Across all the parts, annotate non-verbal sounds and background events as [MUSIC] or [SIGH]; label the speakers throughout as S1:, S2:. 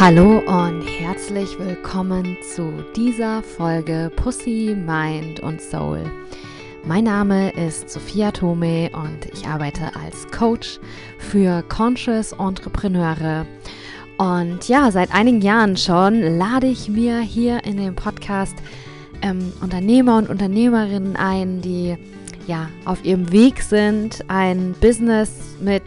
S1: Hallo und herzlich willkommen zu dieser Folge Pussy, Mind und Soul. Mein Name ist Sophia Tome und ich arbeite als Coach für Conscious Entrepreneure. Und ja, seit einigen Jahren schon lade ich mir hier in dem Podcast ähm, Unternehmer und Unternehmerinnen ein, die ja auf ihrem Weg sind, ein Business mit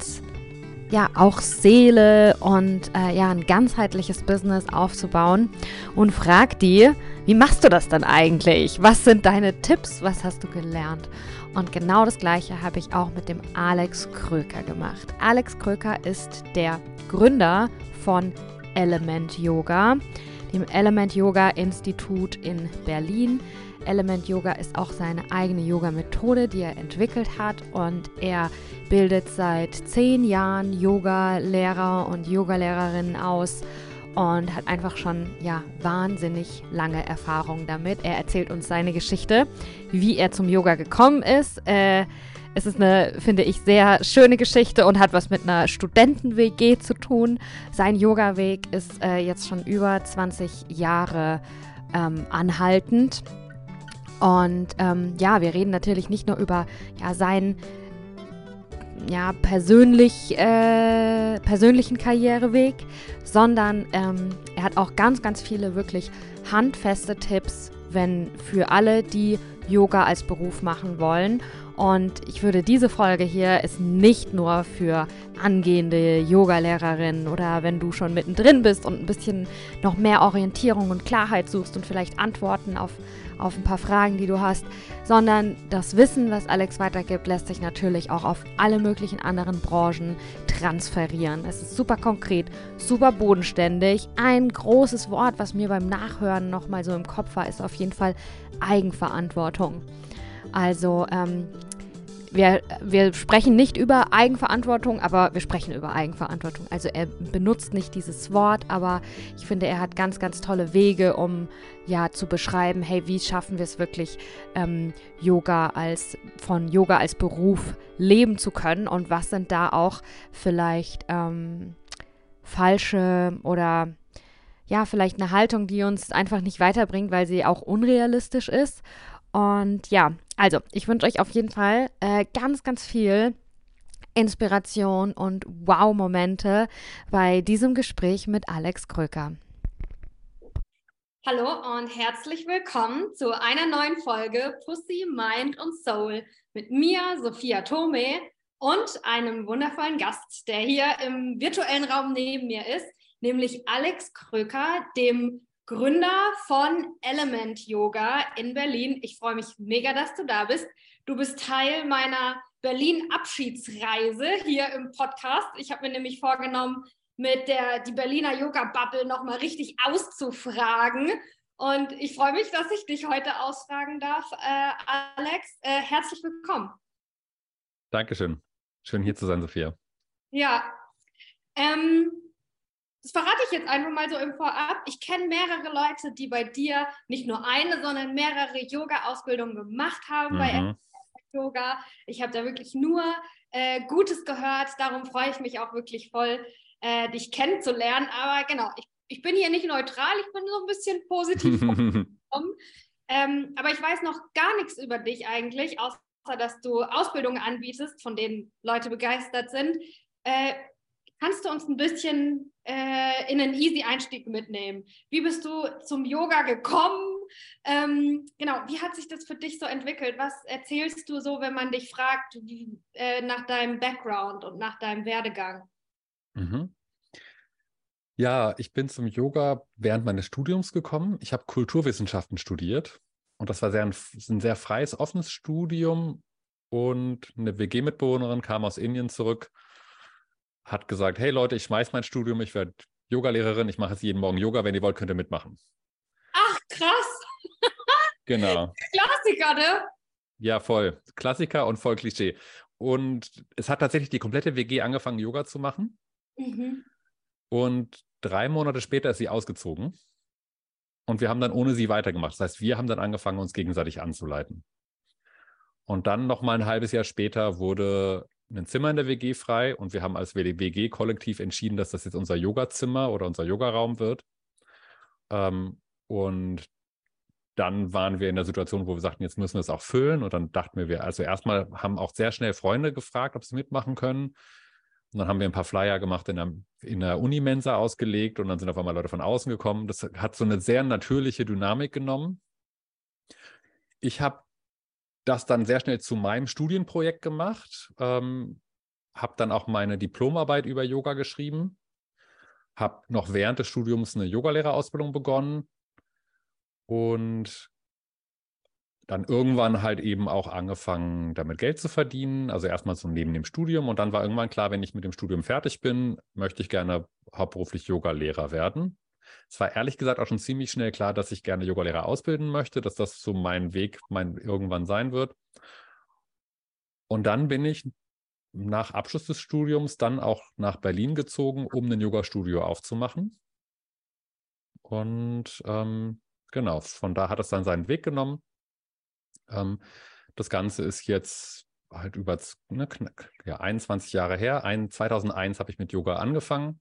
S1: ja auch Seele und äh, ja ein ganzheitliches Business aufzubauen und frag die, wie machst du das dann eigentlich? Was sind deine Tipps? Was hast du gelernt? Und genau das gleiche habe ich auch mit dem Alex Kröker gemacht. Alex Kröker ist der Gründer von Element Yoga, dem Element Yoga Institut in Berlin. Element Yoga ist auch seine eigene Yoga-Methode, die er entwickelt hat und er bildet seit zehn Jahren Yoga-Lehrer und Yogalehrerinnen aus und hat einfach schon ja wahnsinnig lange Erfahrung damit. Er erzählt uns seine Geschichte, wie er zum Yoga gekommen ist. Äh, es ist eine, finde ich, sehr schöne Geschichte und hat was mit einer Studenten-WG zu tun. Sein Yoga-Weg ist äh, jetzt schon über 20 Jahre ähm, anhaltend. Und ähm, ja, wir reden natürlich nicht nur über ja, seinen ja, persönlich, äh, persönlichen Karriereweg, sondern ähm, er hat auch ganz, ganz viele wirklich handfeste Tipps, wenn für alle, die Yoga als Beruf machen wollen. Und ich würde diese Folge hier ist nicht nur für angehende Yogalehrerinnen oder wenn du schon mittendrin bist und ein bisschen noch mehr Orientierung und Klarheit suchst und vielleicht Antworten auf, auf ein paar Fragen, die du hast, sondern das Wissen, was Alex weitergibt, lässt sich natürlich auch auf alle möglichen anderen Branchen transferieren. Es ist super konkret, super bodenständig. Ein großes Wort, was mir beim Nachhören nochmal so im Kopf war, ist auf jeden Fall Eigenverantwortung. Also ähm, wir, wir sprechen nicht über Eigenverantwortung, aber wir sprechen über Eigenverantwortung. Also er benutzt nicht dieses Wort, aber ich finde, er hat ganz, ganz tolle Wege, um ja zu beschreiben, hey, wie schaffen wir es wirklich, ähm, Yoga als von Yoga als Beruf leben zu können und was sind da auch vielleicht ähm, falsche oder ja, vielleicht eine Haltung, die uns einfach nicht weiterbringt, weil sie auch unrealistisch ist. Und ja, also ich wünsche euch auf jeden Fall äh, ganz, ganz viel Inspiration und Wow-Momente bei diesem Gespräch mit Alex Kröker.
S2: Hallo und herzlich willkommen zu einer neuen Folge Pussy, Mind und Soul mit mir, Sophia Tome, und einem wundervollen Gast, der hier im virtuellen Raum neben mir ist, nämlich Alex Kröker, dem Gründer von Element Yoga in Berlin. Ich freue mich mega, dass du da bist. Du bist Teil meiner Berlin-Abschiedsreise hier im Podcast. Ich habe mir nämlich vorgenommen, mit der die Berliner Yoga-Bubble nochmal richtig auszufragen. Und ich freue mich, dass ich dich heute ausfragen darf, äh, Alex. Äh, herzlich willkommen.
S3: Dankeschön. Schön hier zu sein, Sophia.
S2: Ja. Ähm, das verrate ich jetzt einfach mal so im Vorab. Ich kenne mehrere Leute, die bei dir nicht nur eine, sondern mehrere Yoga-Ausbildungen gemacht haben mhm. bei Yoga. Ich habe da wirklich nur äh, Gutes gehört. Darum freue ich mich auch wirklich voll, äh, dich kennenzulernen. Aber genau, ich, ich bin hier nicht neutral, ich bin so ein bisschen positiv. [LAUGHS] ähm, aber ich weiß noch gar nichts über dich eigentlich, außer dass du Ausbildungen anbietest, von denen Leute begeistert sind. Äh, Kannst du uns ein bisschen äh, in einen easy Einstieg mitnehmen? Wie bist du zum Yoga gekommen? Ähm, genau, wie hat sich das für dich so entwickelt? Was erzählst du so, wenn man dich fragt wie, äh, nach deinem Background und nach deinem Werdegang?
S3: Mhm. Ja, ich bin zum Yoga während meines Studiums gekommen. Ich habe Kulturwissenschaften studiert und das war sehr ein, ein sehr freies, offenes Studium. Und eine WG-Mitbewohnerin kam aus Indien zurück hat gesagt, hey Leute, ich schmeiß mein Studium, ich werde Yogalehrerin, ich mache jetzt jeden Morgen Yoga, wenn ihr wollt, könnt ihr mitmachen.
S2: Ach, krass. [LAUGHS]
S3: genau.
S2: Klassiker, ne?
S3: Ja, voll. Klassiker und voll Klischee. Und es hat tatsächlich die komplette WG angefangen, Yoga zu machen. Mhm. Und drei Monate später ist sie ausgezogen. Und wir haben dann ohne sie weitergemacht. Das heißt, wir haben dann angefangen, uns gegenseitig anzuleiten. Und dann noch mal ein halbes Jahr später wurde ein Zimmer in der WG frei und wir haben als WG-Kollektiv entschieden, dass das jetzt unser Yoga-Zimmer oder unser Yogaraum wird. Ähm, und dann waren wir in der Situation, wo wir sagten, jetzt müssen wir es auch füllen. Und dann dachten wir, also erstmal haben auch sehr schnell Freunde gefragt, ob sie mitmachen können. Und dann haben wir ein paar Flyer gemacht, in der, in der Unimensa ausgelegt und dann sind auf einmal Leute von außen gekommen. Das hat so eine sehr natürliche Dynamik genommen. Ich habe das dann sehr schnell zu meinem Studienprojekt gemacht, ähm, habe dann auch meine Diplomarbeit über Yoga geschrieben, habe noch während des Studiums eine Yogalehrerausbildung begonnen und dann irgendwann halt eben auch angefangen, damit Geld zu verdienen. Also erstmal so neben dem Studium. Und dann war irgendwann klar, wenn ich mit dem Studium fertig bin, möchte ich gerne hauptberuflich Yoga-Lehrer werden. Es war ehrlich gesagt auch schon ziemlich schnell klar, dass ich gerne Yogalehrer ausbilden möchte, dass das so mein Weg mein irgendwann sein wird. Und dann bin ich nach Abschluss des Studiums dann auch nach Berlin gezogen, um ein Yoga-Studio aufzumachen. Und ähm, genau, von da hat es dann seinen Weg genommen. Ähm, das Ganze ist jetzt halt über ne, ja, 21 Jahre her. Ein, 2001 habe ich mit Yoga angefangen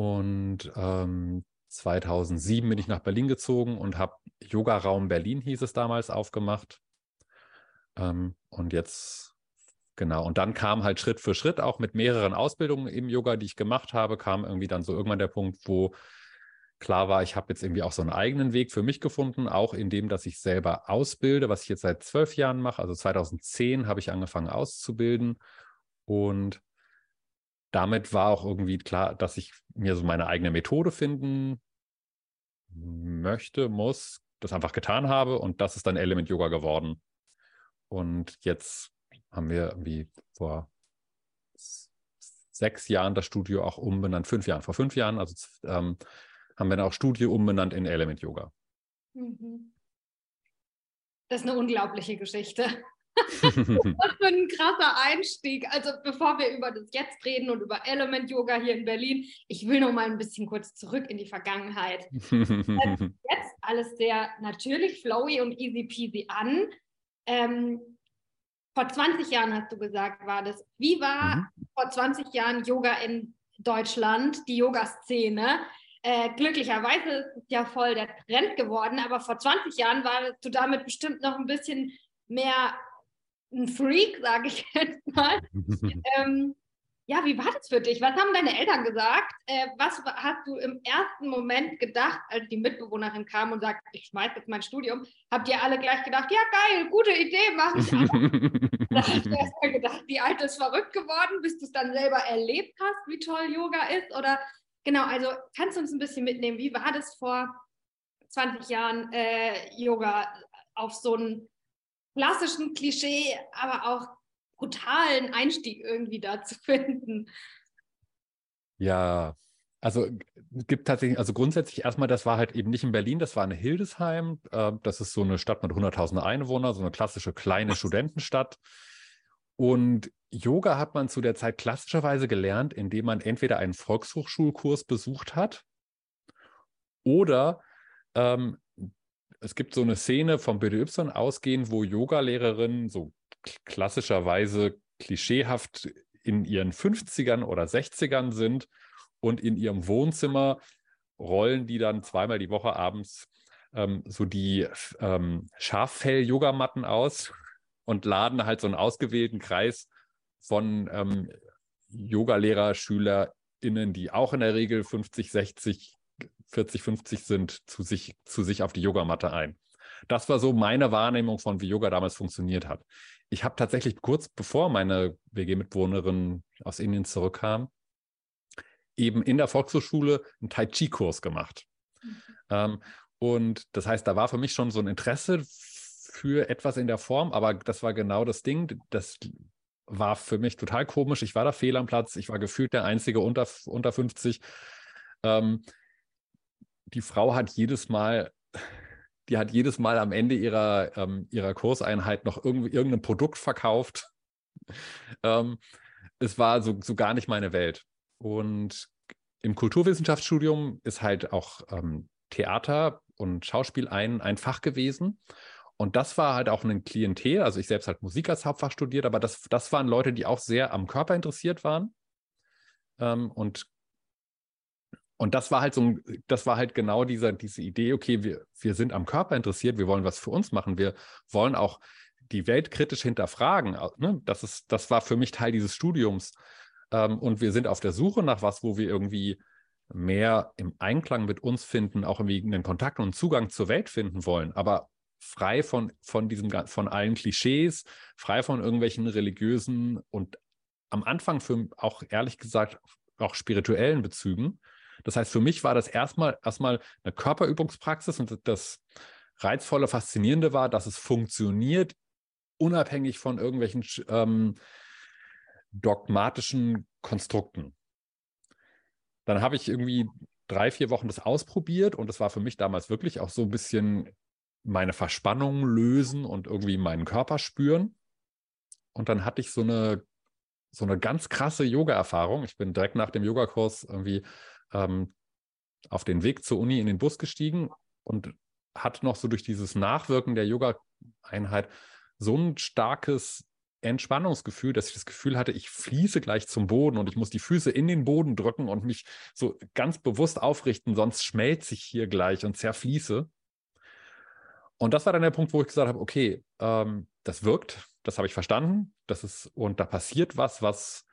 S3: und ähm, 2007 bin ich nach Berlin gezogen und habe Yoga Raum Berlin, hieß es damals, aufgemacht. Ähm, und jetzt, genau, und dann kam halt Schritt für Schritt, auch mit mehreren Ausbildungen im Yoga, die ich gemacht habe, kam irgendwie dann so irgendwann der Punkt, wo klar war, ich habe jetzt irgendwie auch so einen eigenen Weg für mich gefunden, auch in dem, dass ich selber ausbilde, was ich jetzt seit zwölf Jahren mache. Also 2010 habe ich angefangen auszubilden und damit war auch irgendwie klar, dass ich mir so meine eigene Methode finden möchte, muss, das einfach getan habe und das ist dann Element Yoga geworden. Und jetzt haben wir irgendwie vor sechs Jahren das Studio auch umbenannt, fünf Jahren, vor fünf Jahren, also ähm, haben wir dann auch Studio umbenannt in Element Yoga. Mhm.
S2: Das ist eine unglaubliche Geschichte. [LAUGHS] Was für ein krasser Einstieg. Also bevor wir über das Jetzt reden und über Element Yoga hier in Berlin, ich will noch mal ein bisschen kurz zurück in die Vergangenheit. [LAUGHS] jetzt alles sehr natürlich, flowy und easy peasy an. Ähm, vor 20 Jahren hast du gesagt, war das. Wie war mhm. vor 20 Jahren Yoga in Deutschland, die Yoga-Szene? Äh, glücklicherweise ist es ja voll der Trend geworden, aber vor 20 Jahren war du damit bestimmt noch ein bisschen mehr ein Freak, sage ich [LAUGHS] jetzt mal. ähm, ja, wie war das für dich? Was haben deine Eltern gesagt? Äh, was hast du im ersten Moment gedacht, als die Mitbewohnerin kam und sagt, ich schmeiße jetzt mein Studium? Habt ihr alle gleich gedacht, ja geil, gute Idee, mach ich auch. [LAUGHS] da hast du erst mal gedacht, die Alte ist verrückt geworden, bis du es dann selber erlebt hast, wie toll Yoga ist? Oder genau, also kannst du uns ein bisschen mitnehmen, wie war das vor 20 Jahren äh, Yoga auf so ein klassischen Klischee, aber auch brutalen Einstieg irgendwie da zu finden.
S3: Ja, also gibt tatsächlich, also grundsätzlich erstmal, das war halt eben nicht in Berlin, das war in Hildesheim. Äh, das ist so eine Stadt mit 100.000 Einwohnern, so eine klassische kleine Studentenstadt. Und Yoga hat man zu der Zeit klassischerweise gelernt, indem man entweder einen Volkshochschulkurs besucht hat oder ähm, es gibt so eine Szene vom BDY ausgehend, wo Yogalehrerinnen so klassischerweise klischeehaft in ihren 50ern oder 60ern sind und in ihrem Wohnzimmer rollen die dann zweimal die Woche abends ähm, so die ähm, Schaffell-Yogamatten aus und laden halt so einen ausgewählten Kreis von ähm, Yogalehrer, SchülerInnen, die auch in der Regel 50, 60 40, 50 sind, zu sich, zu sich auf die Yogamatte ein. Das war so meine Wahrnehmung von, wie Yoga damals funktioniert hat. Ich habe tatsächlich kurz bevor meine WG-Mitbewohnerin aus Indien zurückkam, eben in der Volkshochschule einen Tai Chi-Kurs gemacht. Mhm. Ähm, und das heißt, da war für mich schon so ein Interesse für etwas in der Form, aber das war genau das Ding. Das war für mich total komisch. Ich war da fehl am Platz. Ich war gefühlt der Einzige unter, unter 50. Ähm, die Frau hat jedes Mal, die hat jedes Mal am Ende ihrer, ähm, ihrer Kurseinheit noch irgendwie irgendein Produkt verkauft. [LAUGHS] ähm, es war so, so gar nicht meine Welt. Und im Kulturwissenschaftsstudium ist halt auch ähm, Theater und Schauspiel ein, ein Fach gewesen. und das war halt auch ein Klientel, also ich selbst halt Musik als Hauptfach studiert, aber das, das waren Leute, die auch sehr am Körper interessiert waren. Ähm, und, und das war halt so das war halt genau dieser, diese Idee, okay, wir, wir sind am Körper interessiert, wir wollen was für uns machen, wir wollen auch die Welt kritisch hinterfragen. Ne? Das, ist, das war für mich Teil dieses Studiums. Ähm, und wir sind auf der Suche nach was, wo wir irgendwie mehr im Einklang mit uns finden, auch irgendwie einen Kontakt und einen Zugang zur Welt finden wollen. Aber frei von, von diesem, von allen Klischees, frei von irgendwelchen religiösen und am Anfang für auch ehrlich gesagt auch spirituellen Bezügen. Das heißt, für mich war das erstmal erstmal eine Körperübungspraxis und das reizvolle, faszinierende war, dass es funktioniert, unabhängig von irgendwelchen ähm, dogmatischen Konstrukten. Dann habe ich irgendwie drei, vier Wochen das ausprobiert und das war für mich damals wirklich auch so ein bisschen meine Verspannung lösen und irgendwie meinen Körper spüren. Und dann hatte ich so eine, so eine ganz krasse Yoga-Erfahrung. Ich bin direkt nach dem Yogakurs irgendwie ähm, auf den Weg zur Uni in den Bus gestiegen und hatte noch so durch dieses Nachwirken der Yoga-Einheit so ein starkes Entspannungsgefühl, dass ich das Gefühl hatte, ich fließe gleich zum Boden und ich muss die Füße in den Boden drücken und mich so ganz bewusst aufrichten, sonst schmelze ich hier gleich und zerfließe. Und das war dann der Punkt, wo ich gesagt habe, okay, ähm, das wirkt, das habe ich verstanden, das ist, und da passiert was, was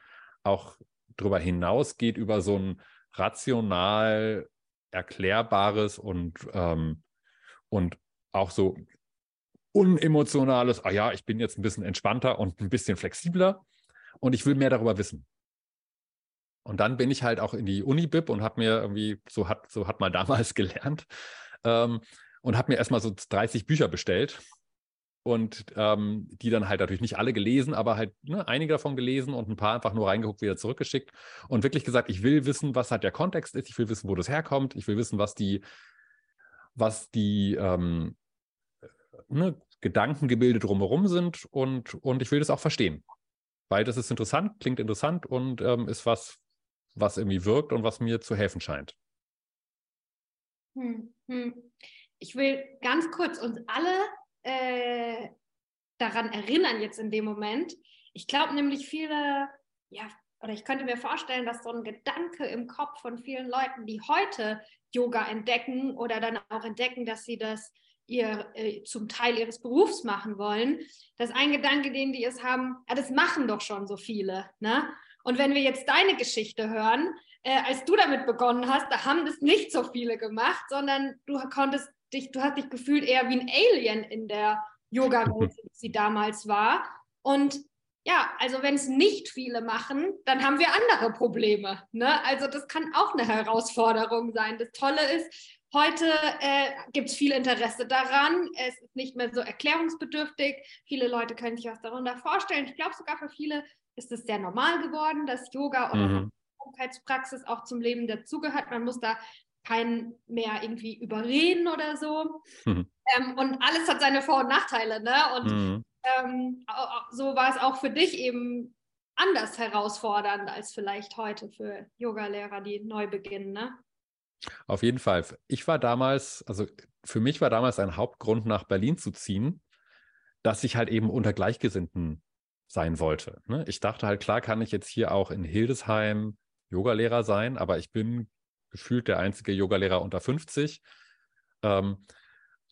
S3: auch darüber hinausgeht, über so ein rational erklärbares und, ähm, und auch so unemotionales, ah ja, ich bin jetzt ein bisschen entspannter und ein bisschen flexibler und ich will mehr darüber wissen. Und dann bin ich halt auch in die Uni-Bib und habe mir irgendwie, so hat, so hat man [LAUGHS] damals gelernt, ähm, und habe mir erstmal so 30 Bücher bestellt und ähm, die dann halt natürlich nicht alle gelesen, aber halt ne, einige davon gelesen und ein paar einfach nur reingeguckt, wieder zurückgeschickt und wirklich gesagt, ich will wissen, was halt der Kontext ist, ich will wissen, wo das herkommt, ich will wissen, was die, was die ähm, ne, Gedankengebilde drumherum sind und, und ich will das auch verstehen. Weil das ist interessant, klingt interessant und ähm, ist was, was irgendwie wirkt und was mir zu helfen scheint.
S2: Hm, hm ich will ganz kurz uns alle äh, daran erinnern jetzt in dem Moment. Ich glaube nämlich viele, ja, oder ich könnte mir vorstellen, dass so ein Gedanke im Kopf von vielen Leuten, die heute Yoga entdecken oder dann auch entdecken, dass sie das ihr äh, zum Teil ihres Berufs machen wollen, dass ein Gedanke, den die es haben, ja, das machen doch schon so viele. Ne? Und wenn wir jetzt deine Geschichte hören, äh, als du damit begonnen hast, da haben das nicht so viele gemacht, sondern du konntest dich, du hast dich gefühlt eher wie ein Alien in der Yoga-Welt, [LAUGHS] wie sie damals war. Und ja, also wenn es nicht viele machen, dann haben wir andere Probleme. Ne? Also das kann auch eine Herausforderung sein. Das Tolle ist, heute äh, gibt es viel Interesse daran. Es ist nicht mehr so erklärungsbedürftig. Viele Leute können sich was darunter vorstellen. Ich glaube sogar für viele ist es sehr normal geworden, dass Yoga oder mhm. Praxis auch zum Leben dazugehört. Man muss da keinen mehr irgendwie überreden oder so. Mhm. Ähm, und alles hat seine Vor- und Nachteile, ne? Und mhm. ähm, so war es auch für dich eben anders herausfordernd als vielleicht heute für Yogalehrer, die neu beginnen, ne?
S3: Auf jeden Fall. Ich war damals, also für mich war damals ein Hauptgrund, nach Berlin zu ziehen, dass ich halt eben unter Gleichgesinnten sein wollte. Ne? Ich dachte halt, klar kann ich jetzt hier auch in Hildesheim Yogalehrer sein, aber ich bin gefühlt der einzige Yogalehrer unter 50. Ähm,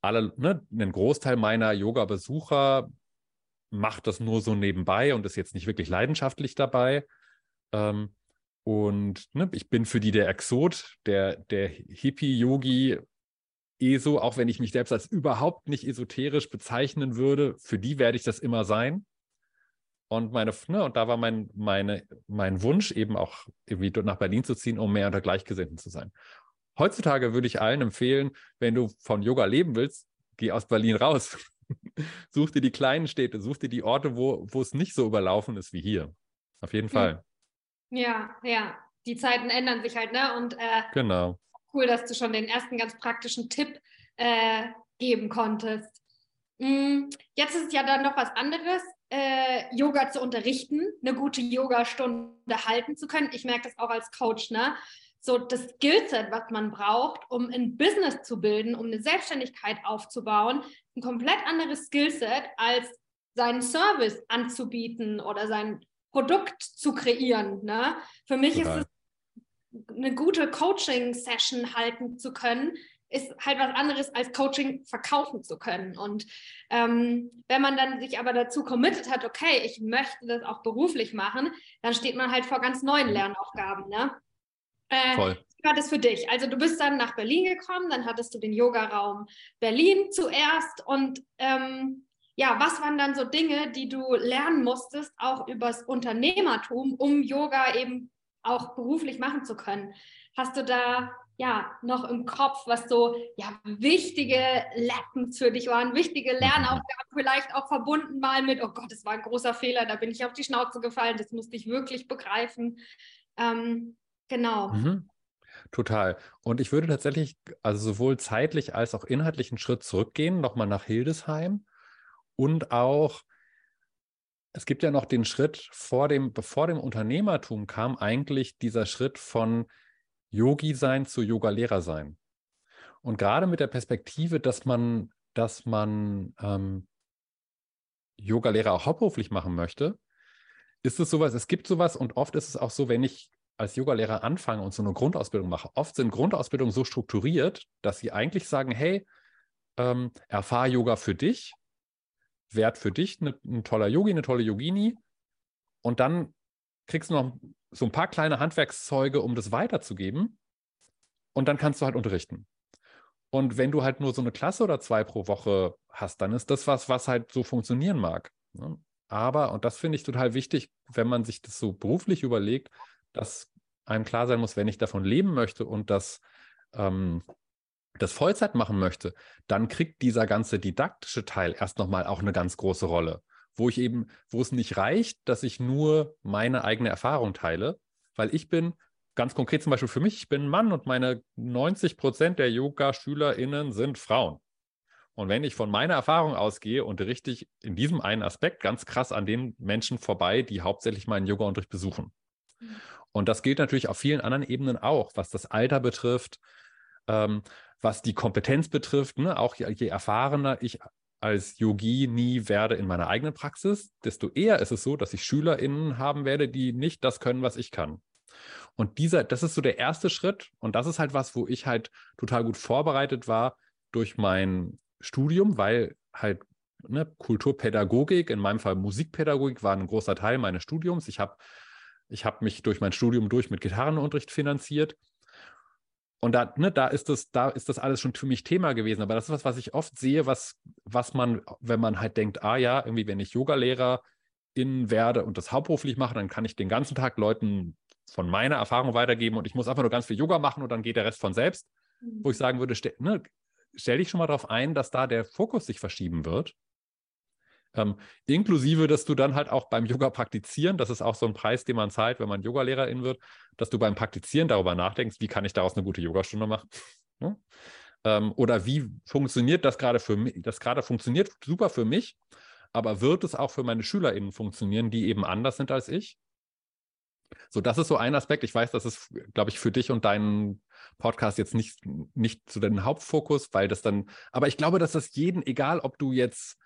S3: alle, ne, ein Großteil meiner Yoga-Besucher macht das nur so nebenbei und ist jetzt nicht wirklich leidenschaftlich dabei. Ähm, und ne, ich bin für die der Exot, der, der Hippie-Yogi, ESO, auch wenn ich mich selbst als überhaupt nicht esoterisch bezeichnen würde, für die werde ich das immer sein. Und meine, ne, und da war mein, meine, mein Wunsch, eben auch irgendwie nach Berlin zu ziehen, um mehr unter Gleichgesinnten zu sein. Heutzutage würde ich allen empfehlen, wenn du von Yoga leben willst, geh aus Berlin raus. [LAUGHS] such dir die kleinen Städte, such dir die Orte, wo, wo es nicht so überlaufen ist wie hier. Auf jeden Fall.
S2: Ja, ja. Die Zeiten ändern sich halt, ne? Und äh,
S3: genau.
S2: cool, dass du schon den ersten ganz praktischen Tipp äh, geben konntest. Mm, jetzt ist es ja dann noch was anderes äh, Yoga zu unterrichten, eine gute Yoga-Stunde halten zu können. Ich merke das auch als Coach, ne? So das Skillset, was man braucht, um ein Business zu bilden, um eine Selbstständigkeit aufzubauen, ein komplett anderes Skillset, als seinen Service anzubieten oder sein Produkt zu kreieren. Ne? Für mich Total. ist es eine gute Coaching-Session halten zu können, ist halt was anderes als Coaching verkaufen zu können. Und ähm, wenn man dann sich aber dazu committed hat, okay, ich möchte das auch beruflich machen, dann steht man halt vor ganz neuen Lernaufgaben. Ne? Äh, Voll. Wie war das für dich? Also du bist dann nach Berlin gekommen, dann hattest du den Yoga-Raum Berlin zuerst und ähm, ja, was waren dann so Dinge, die du lernen musstest, auch übers Unternehmertum, um Yoga eben auch beruflich machen zu können? Hast du da ja noch im Kopf, was so ja wichtige Lessons für dich waren, wichtige Lernaufgaben, vielleicht auch verbunden mal mit, oh Gott, das war ein großer Fehler, da bin ich auf die Schnauze gefallen, das musste ich wirklich begreifen. Ähm, genau.
S3: Mhm. Total. Und ich würde tatsächlich, also sowohl zeitlich als auch inhaltlich einen Schritt zurückgehen, nochmal nach Hildesheim und auch, es gibt ja noch den Schritt vor dem, bevor dem Unternehmertum kam, eigentlich dieser Schritt von Yogi sein zu Yoga-Lehrer sein. Und gerade mit der Perspektive, dass man, dass man ähm, Yoga-Lehrer auch hauptberuflich machen möchte, ist es sowas, es gibt sowas und oft ist es auch so, wenn ich als Yogalehrer anfange und so eine Grundausbildung mache, oft sind Grundausbildungen so strukturiert, dass sie eigentlich sagen, hey, ähm, erfahr Yoga für dich, werd für dich ne, ein toller Yogi, eine tolle Yogini und dann kriegst du noch so ein paar kleine Handwerkszeuge, um das weiterzugeben und dann kannst du halt unterrichten. Und wenn du halt nur so eine Klasse oder zwei pro Woche hast, dann ist das was, was halt so funktionieren mag. Ne? Aber, und das finde ich total wichtig, wenn man sich das so beruflich überlegt, dass einem klar sein muss, wenn ich davon leben möchte und das, ähm, das Vollzeit machen möchte, dann kriegt dieser ganze didaktische Teil erst nochmal auch eine ganz große Rolle, wo ich eben, wo es nicht reicht, dass ich nur meine eigene Erfahrung teile, weil ich bin ganz konkret zum Beispiel für mich, ich bin ein Mann und meine 90 Prozent der Yoga-SchülerInnen sind Frauen. Und wenn ich von meiner Erfahrung ausgehe, unterrichte ich in diesem einen Aspekt ganz krass an den Menschen vorbei, die hauptsächlich meinen Yoga-Unterricht besuchen. Mhm. Und das gilt natürlich auf vielen anderen Ebenen auch, was das Alter betrifft, ähm, was die Kompetenz betrifft. Ne? Auch je, je erfahrener ich als Yogi nie werde in meiner eigenen Praxis, desto eher ist es so, dass ich SchülerInnen haben werde, die nicht das können, was ich kann. Und dieser, das ist so der erste Schritt. Und das ist halt was, wo ich halt total gut vorbereitet war durch mein Studium, weil halt ne, Kulturpädagogik, in meinem Fall Musikpädagogik, war ein großer Teil meines Studiums. Ich habe ich habe mich durch mein Studium durch mit Gitarrenunterricht finanziert. Und da, ne, da ist das, da ist das alles schon für mich Thema gewesen. Aber das ist was, was ich oft sehe, was, was man, wenn man halt denkt, ah ja, irgendwie, wenn ich Yogalehrerin werde und das hauptberuflich mache, dann kann ich den ganzen Tag Leuten von meiner Erfahrung weitergeben und ich muss einfach nur ganz viel Yoga machen und dann geht der Rest von selbst. Mhm. Wo ich sagen würde, stell, ne, stell dich schon mal darauf ein, dass da der Fokus sich verschieben wird ähm, inklusive, dass du dann halt auch beim Yoga praktizieren, das ist auch so ein Preis, den man zahlt, wenn man Yogalehrerin wird, dass du beim Praktizieren darüber nachdenkst, wie kann ich daraus eine gute Yogastunde machen? Ja? Ähm, oder wie funktioniert das gerade für mich? Das gerade funktioniert super für mich, aber wird es auch für meine SchülerInnen funktionieren, die eben anders sind als ich? So, das ist so ein Aspekt. Ich weiß, das ist, glaube ich, für dich und deinen Podcast jetzt nicht, nicht zu deinem Hauptfokus, weil das dann, aber ich glaube, dass das jeden, egal ob du jetzt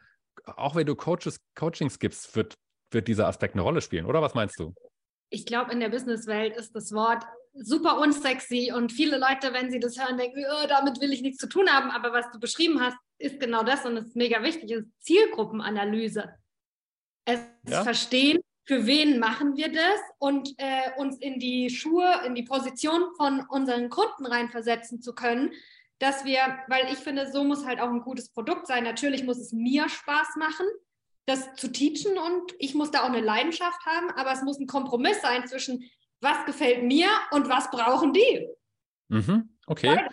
S3: auch wenn du Coaches, Coachings gibst, wird, wird dieser Aspekt eine Rolle spielen, oder was meinst du?
S2: Ich glaube, in der Businesswelt ist das Wort super unsexy und viele Leute, wenn sie das hören, denken, oh, damit will ich nichts zu tun haben. Aber was du beschrieben hast, ist genau das und es ist mega wichtig, ist Zielgruppenanalyse. Es ja? verstehen, für wen machen wir das und äh, uns in die Schuhe, in die Position von unseren Kunden reinversetzen zu können dass wir, weil ich finde, so muss halt auch ein gutes Produkt sein. Natürlich muss es mir Spaß machen, das zu teachen und ich muss da auch eine Leidenschaft haben, aber es muss ein Kompromiss sein zwischen, was gefällt mir und was brauchen die.
S3: Mhm, okay.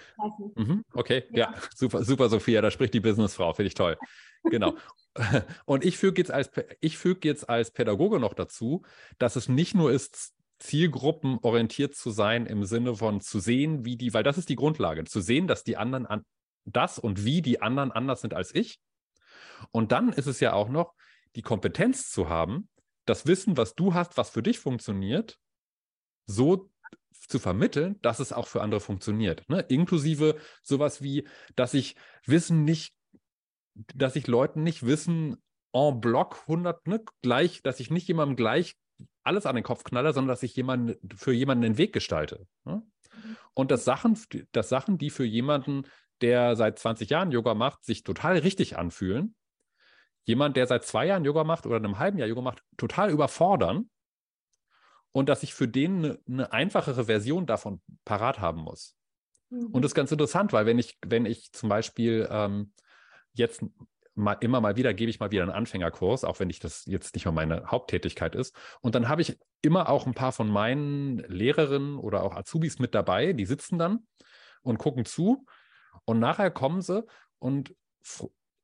S3: Mhm, okay, ja. ja. [LAUGHS] super, super, Sophia, da spricht die Businessfrau, finde ich toll. Genau. [LAUGHS] und ich füge jetzt, als, füg jetzt als Pädagoge noch dazu, dass es nicht nur ist, zielgruppenorientiert zu sein im Sinne von zu sehen, wie die, weil das ist die Grundlage, zu sehen, dass die anderen an, das und wie die anderen anders sind als ich. Und dann ist es ja auch noch die Kompetenz zu haben, das Wissen, was du hast, was für dich funktioniert, so zu vermitteln, dass es auch für andere funktioniert. Ne? Inklusive sowas wie, dass ich Wissen nicht dass ich Leuten nicht wissen, en bloc 100, ne, gleich, dass ich nicht jemandem gleich alles an den Kopf knalle, sondern dass ich jemanden, für jemanden den Weg gestalte. Ne? Mhm. Und dass Sachen, dass Sachen, die für jemanden, der seit 20 Jahren Yoga macht, sich total richtig anfühlen, jemand, der seit zwei Jahren Yoga macht oder einem halben Jahr Yoga macht, total überfordern und dass ich für den eine, eine einfachere Version davon parat haben muss. Mhm. Und das ist ganz interessant, weil wenn ich, wenn ich zum Beispiel ähm, jetzt mal, immer mal wieder gebe ich mal wieder einen Anfängerkurs, auch wenn ich das jetzt nicht mehr meine Haupttätigkeit ist. Und dann habe ich immer auch ein paar von meinen Lehrerinnen oder auch Azubis mit dabei, die sitzen dann und gucken zu. Und nachher kommen sie und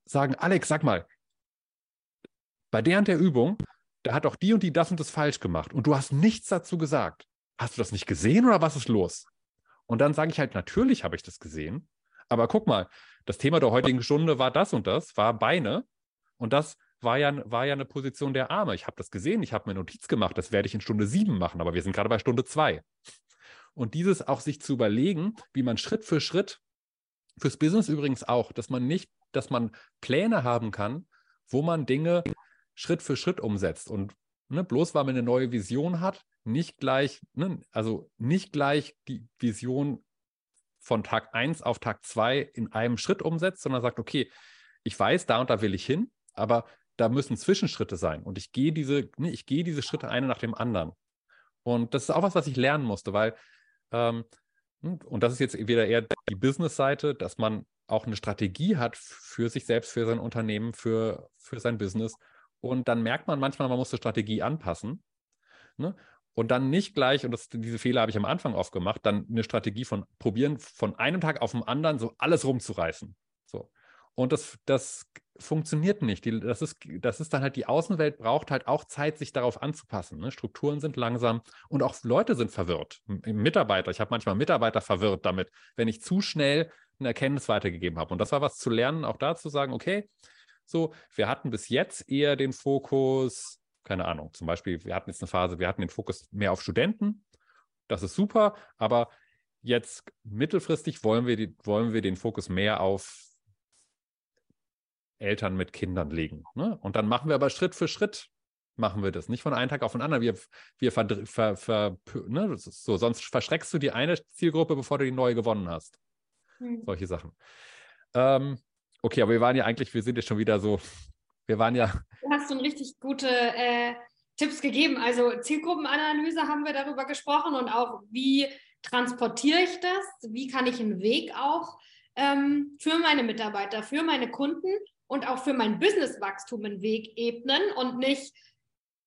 S3: sagen, Alex, sag mal, bei der und der Übung, da hat auch die und die das und das falsch gemacht und du hast nichts dazu gesagt. Hast du das nicht gesehen oder was ist los? Und dann sage ich halt, natürlich habe ich das gesehen, aber guck mal, das Thema der heutigen Stunde war das und das, war Beine und das war ja, war ja eine Position der Arme. Ich habe das gesehen, ich habe mir Notiz gemacht, das werde ich in Stunde sieben machen, aber wir sind gerade bei Stunde zwei. Und dieses auch sich zu überlegen, wie man Schritt für Schritt, fürs Business übrigens auch, dass man nicht, dass man Pläne haben kann, wo man Dinge Schritt für Schritt umsetzt. Und ne, bloß weil man eine neue Vision hat, nicht gleich, ne, also nicht gleich die Vision von Tag 1 auf Tag 2 in einem Schritt umsetzt, sondern sagt, okay, ich weiß, da und da will ich hin, aber da müssen Zwischenschritte sein. Und ich gehe diese, ne, ich gehe diese Schritte eine nach dem anderen. Und das ist auch was, was ich lernen musste, weil, ähm, hm, und das ist jetzt wieder eher die Business-Seite, dass man auch eine Strategie hat für sich selbst, für sein Unternehmen, für, für sein Business und dann merkt man manchmal, man muss die Strategie anpassen. Ne? Und dann nicht gleich, und das, diese Fehler habe ich am Anfang oft gemacht, dann eine Strategie von probieren, von einem Tag auf den anderen so alles rumzureißen. So. Und das, das funktioniert nicht. Die, das, ist, das ist dann halt, die Außenwelt braucht halt auch Zeit, sich darauf anzupassen. Ne? Strukturen sind langsam und auch Leute sind verwirrt. Mitarbeiter, ich habe manchmal Mitarbeiter verwirrt damit, wenn ich zu schnell eine Erkenntnis weitergegeben habe. Und das war was zu lernen, auch da zu sagen, okay, so, wir hatten bis jetzt eher den Fokus, keine Ahnung, zum Beispiel, wir hatten jetzt eine Phase, wir hatten den Fokus mehr auf Studenten. Das ist super, aber jetzt mittelfristig wollen wir, die, wollen wir den Fokus mehr auf Eltern mit Kindern legen. Ne? Und dann machen wir aber Schritt für Schritt machen wir das. Nicht von einem Tag auf den anderen. Wir, wir ver, ver, ver ne? so, sonst verschreckst du die eine Zielgruppe, bevor du die neue gewonnen hast. Hm. Solche Sachen. Ähm, Okay, aber wir waren ja eigentlich, wir sind ja schon wieder so, wir waren ja.
S2: Du hast schon richtig gute äh, Tipps gegeben. Also Zielgruppenanalyse haben wir darüber gesprochen und auch, wie transportiere ich das? Wie kann ich einen Weg auch ähm, für meine Mitarbeiter, für meine Kunden und auch für mein Businesswachstum einen Weg ebnen und nicht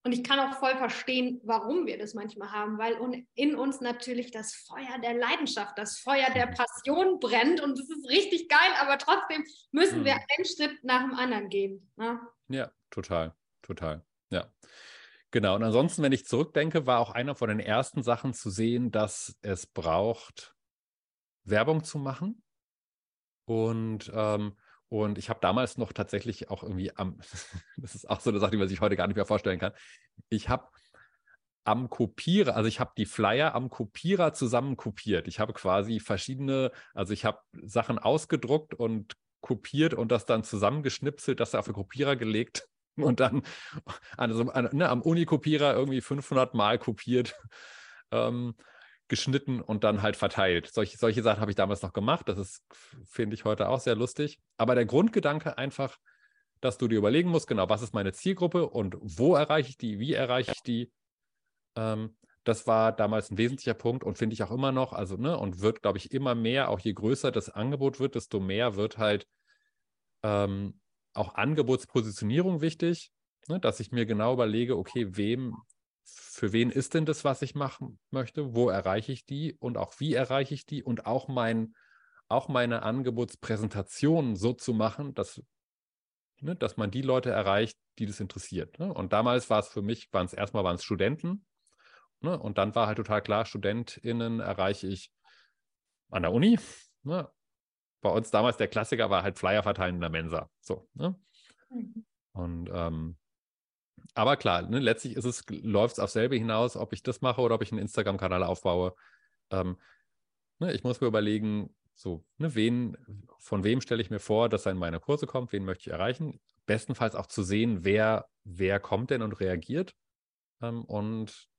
S2: und ich kann auch voll verstehen, warum wir das manchmal haben, weil in uns natürlich das Feuer der Leidenschaft, das Feuer der Passion brennt und das ist richtig geil, aber trotzdem müssen mhm. wir einen Schritt nach dem anderen gehen. Ne?
S3: Ja, total, total. Ja. Genau. Und ansonsten, wenn ich zurückdenke, war auch einer von den ersten Sachen zu sehen, dass es braucht, Werbung zu machen. Und ähm, und ich habe damals noch tatsächlich auch irgendwie am, [LAUGHS] das ist auch so eine Sache, die man sich heute gar nicht mehr vorstellen kann. Ich habe am Kopierer, also ich habe die Flyer am Kopierer zusammen kopiert. Ich habe quasi verschiedene, also ich habe Sachen ausgedruckt und kopiert und das dann zusammengeschnipselt, das auf den Kopierer gelegt [LAUGHS] und dann also, ne, am Unikopierer irgendwie 500 Mal kopiert. Ähm, geschnitten und dann halt verteilt. Solche, solche Sachen habe ich damals noch gemacht. Das finde ich, heute auch sehr lustig. Aber der Grundgedanke einfach, dass du dir überlegen musst, genau, was ist meine Zielgruppe und wo erreiche ich die, wie erreiche ich die. Ähm, das war damals ein wesentlicher Punkt und finde ich auch immer noch, also, ne, und wird, glaube ich, immer mehr, auch je größer das Angebot wird, desto mehr wird halt ähm, auch Angebotspositionierung wichtig, ne, dass ich mir genau überlege, okay, wem für wen ist denn das, was ich machen möchte? Wo erreiche ich die und auch wie erreiche ich die und auch mein, auch meine Angebotspräsentation so zu machen, dass, ne, dass man die Leute erreicht, die das interessiert. Ne? Und damals war es für mich, waren es erstmal waren es Studenten ne? und dann war halt total klar, StudentInnen erreiche ich an der Uni. Ne? Bei uns damals der Klassiker war halt Flyer verteilen in der Mensa. So, ne? Mhm. Und ähm, aber klar, ne, letztlich ist es, läuft es auf selbe hinaus, ob ich das mache oder ob ich einen Instagram-Kanal aufbaue. Ähm, ne, ich muss mir überlegen, So, ne, wen, von wem stelle ich mir vor, dass er in meine Kurse kommt, wen möchte ich erreichen? Bestenfalls auch zu sehen, wer, wer kommt denn und reagiert. Ähm, und,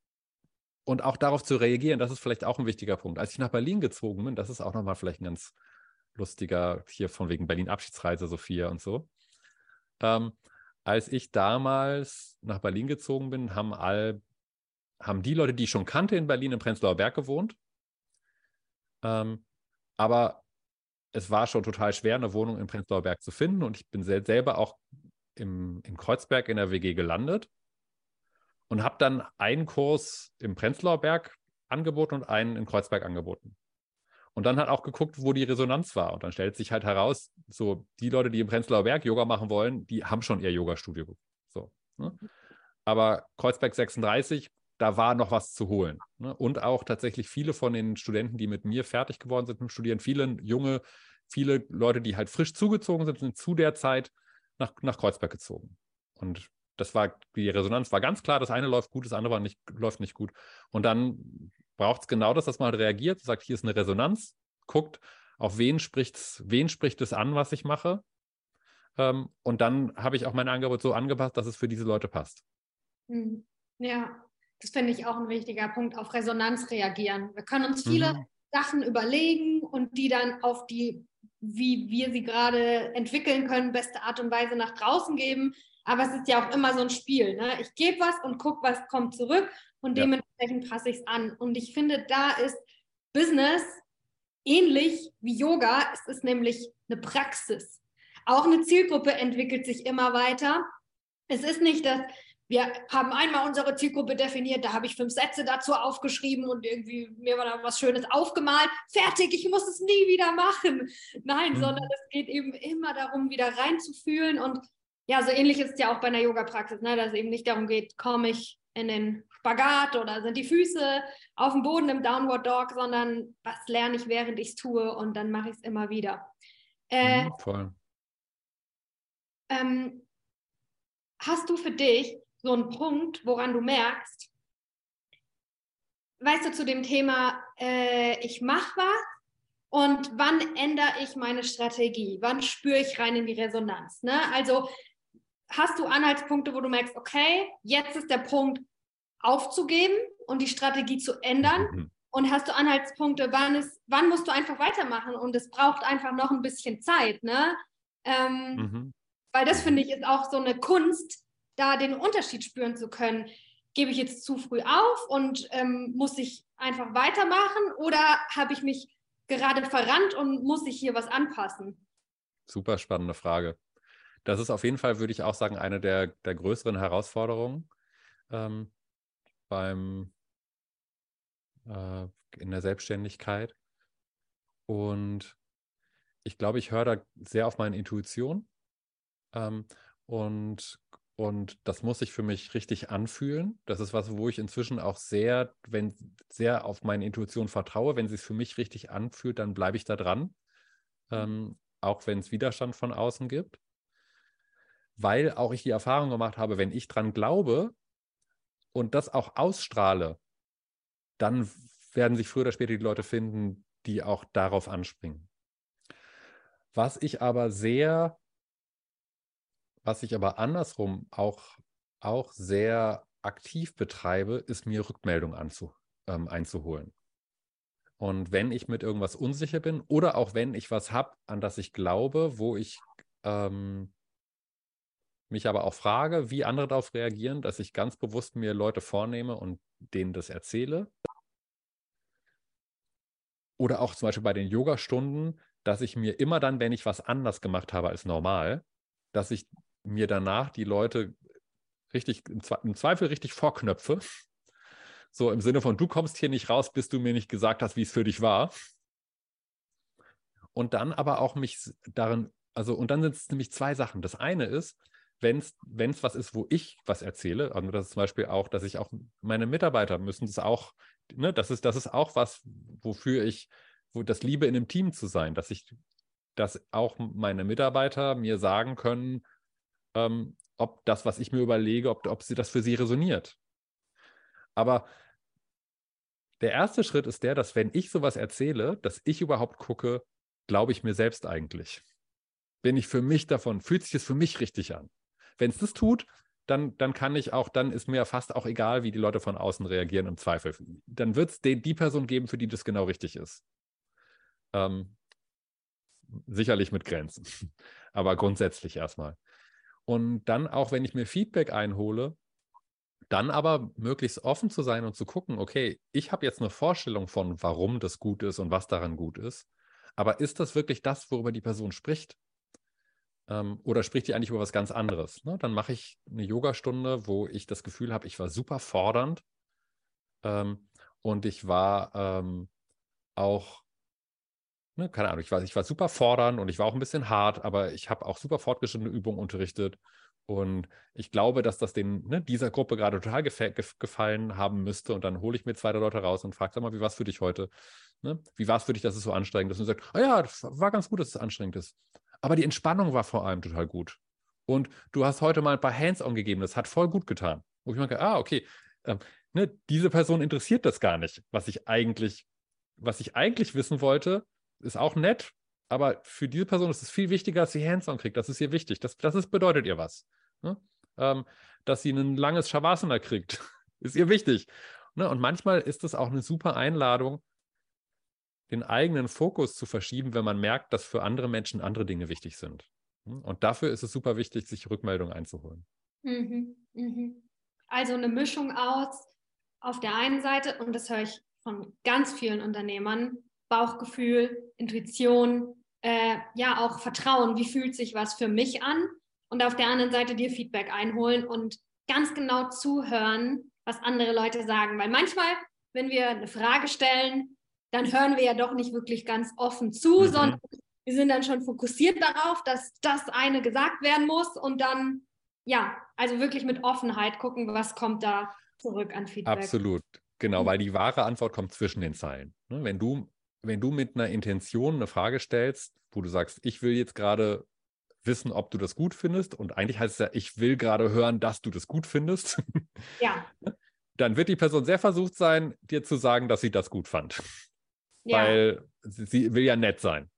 S3: und auch darauf zu reagieren, das ist vielleicht auch ein wichtiger Punkt. Als ich nach Berlin gezogen bin, das ist auch nochmal vielleicht ein ganz lustiger, hier von wegen Berlin Abschiedsreise, Sophia und so. Ähm, als ich damals nach Berlin gezogen bin, haben all, haben die Leute, die ich schon kannte in Berlin, im Prenzlauer Berg gewohnt. Ähm, aber es war schon total schwer, eine Wohnung im Prenzlauer Berg zu finden. Und ich bin selber auch im, in Kreuzberg in der WG gelandet und habe dann einen Kurs im Prenzlauer Berg angeboten und einen in Kreuzberg angeboten. Und dann hat auch geguckt, wo die Resonanz war. Und dann stellt sich halt heraus, so die Leute, die im Prenzlauer Berg Yoga machen wollen, die haben schon ihr Yoga-Studio. So, ne? Aber Kreuzberg 36, da war noch was zu holen. Ne? Und auch tatsächlich viele von den Studenten, die mit mir fertig geworden sind mit Studieren, viele junge, viele Leute, die halt frisch zugezogen sind, sind zu der Zeit nach, nach Kreuzberg gezogen. Und das war, die Resonanz war ganz klar, das eine läuft gut, das andere nicht, läuft nicht gut. Und dann braucht es genau das, dass man halt reagiert, sagt, hier ist eine Resonanz, guckt, auf wen spricht's, wen spricht es an, was ich mache. Ähm, und dann habe ich auch mein Angebot so angepasst, dass es für diese Leute passt.
S2: Hm. Ja, das finde ich auch ein wichtiger Punkt, auf Resonanz reagieren. Wir können uns viele mhm. Sachen überlegen und die dann auf die, wie wir sie gerade entwickeln können, beste Art und Weise nach draußen geben. Aber es ist ja auch immer so ein Spiel. Ne? Ich gebe was und gucke, was kommt zurück und ja. dementsprechend passe ich es an. Und ich finde, da ist Business ähnlich wie Yoga. Es ist nämlich eine Praxis. Auch eine Zielgruppe entwickelt sich immer weiter. Es ist nicht, dass wir haben einmal unsere Zielgruppe definiert, da habe ich fünf Sätze dazu aufgeschrieben und irgendwie mir war da was Schönes aufgemalt. Fertig, ich muss es nie wieder machen. Nein, mhm. sondern es geht eben immer darum, wieder reinzufühlen und ja, so ähnlich ist es ja auch bei einer Yoga-Praxis, ne? dass es eben nicht darum geht, komme ich in den Spagat oder sind die Füße auf dem Boden im Downward Dog, sondern was lerne ich, während ich es tue und dann mache ich es immer wieder. Äh,
S3: mhm, voll.
S2: Ähm, hast du für dich so einen Punkt, woran du merkst, weißt du, zu dem Thema, äh, ich mache was und wann ändere ich meine Strategie? Wann spüre ich rein in die Resonanz? Ne? Also hast du Anhaltspunkte, wo du merkst, okay, jetzt ist der Punkt aufzugeben und die Strategie zu ändern? Mhm. Und hast du Anhaltspunkte, wann, ist, wann musst du einfach weitermachen? Und es braucht einfach noch ein bisschen Zeit, ne? Ähm, mhm. Weil das finde ich ist auch so eine Kunst, da den Unterschied spüren zu können. Gebe ich jetzt zu früh auf und ähm, muss ich einfach weitermachen oder habe ich mich gerade verrannt und muss ich hier was anpassen?
S3: Super spannende Frage. Das ist auf jeden Fall, würde ich auch sagen, eine der, der größeren Herausforderungen ähm, beim, äh, in der Selbstständigkeit. Und ich glaube, ich höre da sehr auf meine Intuition ähm, und, und das muss sich für mich richtig anfühlen. Das ist was, wo ich inzwischen auch sehr, wenn sehr auf meine Intuition vertraue. Wenn sie es für mich richtig anfühlt, dann bleibe ich da dran. Ähm, auch wenn es Widerstand von außen gibt weil auch ich die Erfahrung gemacht habe, wenn ich dran glaube und das auch ausstrahle, dann werden sich früher oder später die Leute finden, die auch darauf anspringen. Was ich aber sehr, was ich aber andersrum auch, auch sehr aktiv betreibe, ist mir Rückmeldung anzu, ähm, einzuholen. Und wenn ich mit irgendwas unsicher bin oder auch wenn ich was habe, an das ich glaube, wo ich ähm, mich aber auch frage, wie andere darauf reagieren, dass ich ganz bewusst mir Leute vornehme und denen das erzähle. Oder auch zum Beispiel bei den Yoga-Stunden, dass ich mir immer dann, wenn ich was anders gemacht habe als normal, dass ich mir danach die Leute richtig, im Zweifel richtig vorknöpfe. So im Sinne von, du kommst hier nicht raus, bis du mir nicht gesagt hast, wie es für dich war. Und dann aber auch mich darin, also, und dann sind es nämlich zwei Sachen. Das eine ist, wenn es was ist, wo ich was erzähle, also das ist zum Beispiel auch, dass ich auch meine Mitarbeiter müssen das auch, ne, das ist, das ist auch was, wofür ich, wo das liebe, in einem Team zu sein, dass ich, dass auch meine Mitarbeiter mir sagen können, ähm, ob das, was ich mir überlege, ob, ob sie das für sie resoniert. Aber der erste Schritt ist der, dass wenn ich sowas erzähle, dass ich überhaupt gucke, glaube ich mir selbst eigentlich? Bin ich für mich davon, fühlt sich das für mich richtig an? Wenn es das tut, dann, dann kann ich auch, dann ist mir fast auch egal, wie die Leute von außen reagieren im Zweifel. Dann wird es die Person geben, für die das genau richtig ist. Ähm, sicherlich mit Grenzen, [LAUGHS] aber grundsätzlich erstmal. Und dann auch, wenn ich mir Feedback einhole, dann aber möglichst offen zu sein und zu gucken, okay, ich habe jetzt eine Vorstellung von, warum das gut ist und was daran gut ist. Aber ist das wirklich das, worüber die Person spricht? Ähm, oder spricht die eigentlich über was ganz anderes? Ne? Dann mache ich eine Yogastunde, wo ich das Gefühl habe, ich war super fordernd ähm, und ich war ähm, auch, ne, keine Ahnung, ich war, ich war super fordernd und ich war auch ein bisschen hart, aber ich habe auch super fortgeschrittene Übungen unterrichtet. Und ich glaube, dass das den, ne, dieser Gruppe gerade total gef gefallen haben müsste. Und dann hole ich mir zwei der Leute raus und frage, sag mal, wie war es für dich heute? Ne? Wie war es für dich, dass es so anstrengend ist? Und sagt, ah ja, das war ganz gut, dass es anstrengend ist. Aber die Entspannung war vor allem total gut. Und du hast heute mal ein paar Hands-on gegeben, das hat voll gut getan. Wo ich merke, ah, okay, ähm, ne, diese Person interessiert das gar nicht, was ich eigentlich, was ich eigentlich wissen wollte, ist auch nett, aber für diese Person ist es viel wichtiger, dass sie Hands-on kriegt. Das ist ihr wichtig. Das, das ist, bedeutet ihr was. Ne? Ähm, dass sie ein langes Shavasana kriegt, [LAUGHS] ist ihr wichtig. Ne? Und manchmal ist es auch eine super Einladung, den eigenen Fokus zu verschieben, wenn man merkt, dass für andere Menschen andere Dinge wichtig sind. Hm? Und dafür ist es super wichtig, sich Rückmeldungen einzuholen.
S2: Mhm, mhm. Also eine Mischung aus auf der einen Seite, und das höre ich von ganz vielen Unternehmern, Bauchgefühl, Intuition, äh, ja auch Vertrauen, wie fühlt sich was für mich an und auf der anderen Seite dir Feedback einholen und ganz genau zuhören, was andere Leute sagen. Weil manchmal, wenn wir eine Frage stellen, dann hören wir ja doch nicht wirklich ganz offen zu, mhm. sondern wir sind dann schon fokussiert darauf, dass das eine gesagt werden muss und dann, ja, also wirklich mit Offenheit gucken, was kommt da zurück an Feedback.
S3: Absolut, genau, mhm. weil die wahre Antwort kommt zwischen den Zeilen. Ne, wenn du, wenn du mit einer Intention eine Frage stellst, wo du sagst, ich will jetzt gerade wissen, ob du das gut findest und eigentlich heißt es ja, ich will gerade hören, dass du das gut findest.
S2: Ja. [LAUGHS]
S3: Dann wird die Person sehr versucht sein, dir zu sagen, dass sie das gut fand ja. weil sie, sie, will ja nett sein.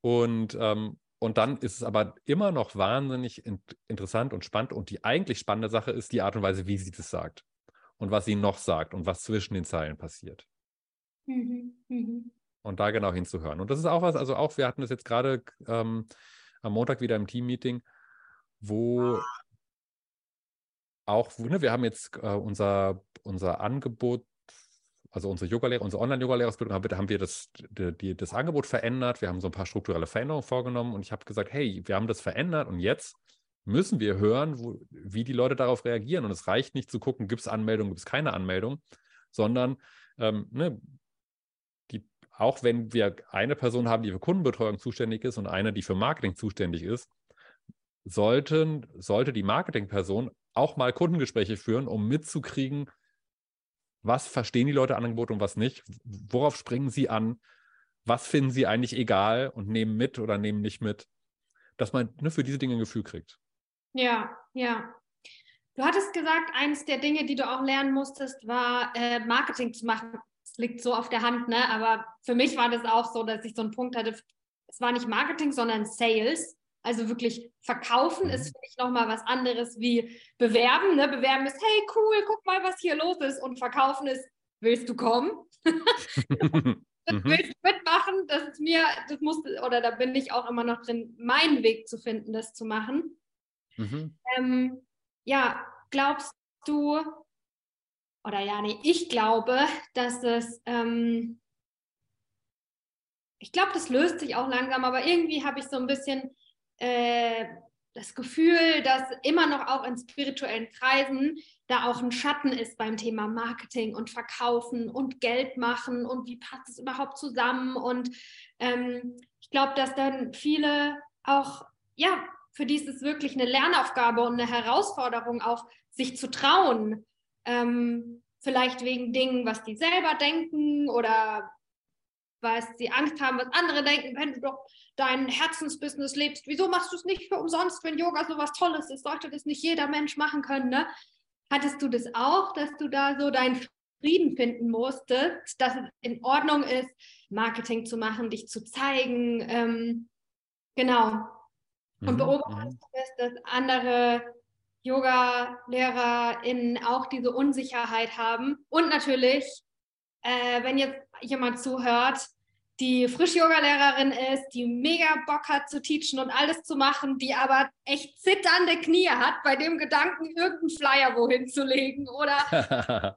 S3: Und, ähm, und dann ist es aber immer noch wahnsinnig in, interessant und spannend. Und die eigentlich spannende Sache ist die Art und Weise, wie sie das sagt. Und was sie noch sagt und was zwischen den Zeilen passiert. Mhm. Mhm. Und da genau hinzuhören. Und das ist auch was, also auch, wir hatten das jetzt gerade ähm, am Montag wieder im Team-Meeting, wo auch, ne, wir haben jetzt äh, unser, unser Angebot also unsere Yoga-Lehre, unsere Online-Yoga-Lehrerausbildung haben wir, haben wir das, die, das Angebot verändert. Wir haben so ein paar strukturelle Veränderungen vorgenommen und ich habe gesagt, hey, wir haben das verändert und jetzt müssen wir hören, wo, wie die Leute darauf reagieren. Und es reicht nicht zu gucken, gibt es Anmeldung, gibt es keine Anmeldung, sondern ähm, ne, die, auch wenn wir eine Person haben, die für Kundenbetreuung zuständig ist und eine, die für Marketing zuständig ist, sollten, sollte die Marketingperson auch mal Kundengespräche führen, um mitzukriegen, was verstehen die Leute an Angebot und was nicht? Worauf springen sie an? Was finden sie eigentlich egal und nehmen mit oder nehmen nicht mit? Dass man ne, für diese Dinge ein Gefühl kriegt.
S2: Ja, ja. Du hattest gesagt, eines der Dinge, die du auch lernen musstest, war äh, Marketing zu machen. Es liegt so auf der Hand, ne? Aber für mich war das auch so, dass ich so einen Punkt hatte. Es war nicht Marketing, sondern Sales. Also wirklich verkaufen mhm. ist für mich nochmal was anderes wie bewerben. Ne? Bewerben ist, hey cool, guck mal, was hier los ist. Und verkaufen ist, willst du kommen? [LAUGHS] das mhm. willst du mitmachen? Das ist mir, das muss, oder da bin ich auch immer noch drin, meinen Weg zu finden, das zu machen. Mhm. Ähm, ja, glaubst du, oder ja, nee, ich glaube, dass es, ähm, ich glaube, das löst sich auch langsam, aber irgendwie habe ich so ein bisschen äh, das Gefühl, dass immer noch auch in spirituellen Kreisen da auch ein Schatten ist beim Thema Marketing und Verkaufen und Geld machen und wie passt es überhaupt zusammen. Und ähm, ich glaube, dass dann viele auch, ja, für die ist es wirklich eine Lernaufgabe und eine Herausforderung, auch sich zu trauen. Ähm, vielleicht wegen Dingen, was die selber denken oder weil sie Angst haben, was andere denken, wenn du doch dein Herzensbusiness lebst. Wieso machst du es nicht für umsonst, wenn Yoga so was Tolles ist? Sollte das nicht jeder Mensch machen können, ne? Hattest du das auch, dass du da so deinen Frieden finden musstest, dass es in Ordnung ist, Marketing zu machen, dich zu zeigen. Ähm, genau. Und mhm, beobachtest mhm. du, dass andere Yoga-LehrerInnen auch diese Unsicherheit haben. Und natürlich, äh, wenn jetzt jemand zuhört, die Frisch-Yoga-Lehrerin ist, die mega Bock hat zu teachen und alles zu machen, die aber echt zitternde Knie hat, bei dem Gedanken, irgendeinen Flyer wohin zu legen oder [LAUGHS]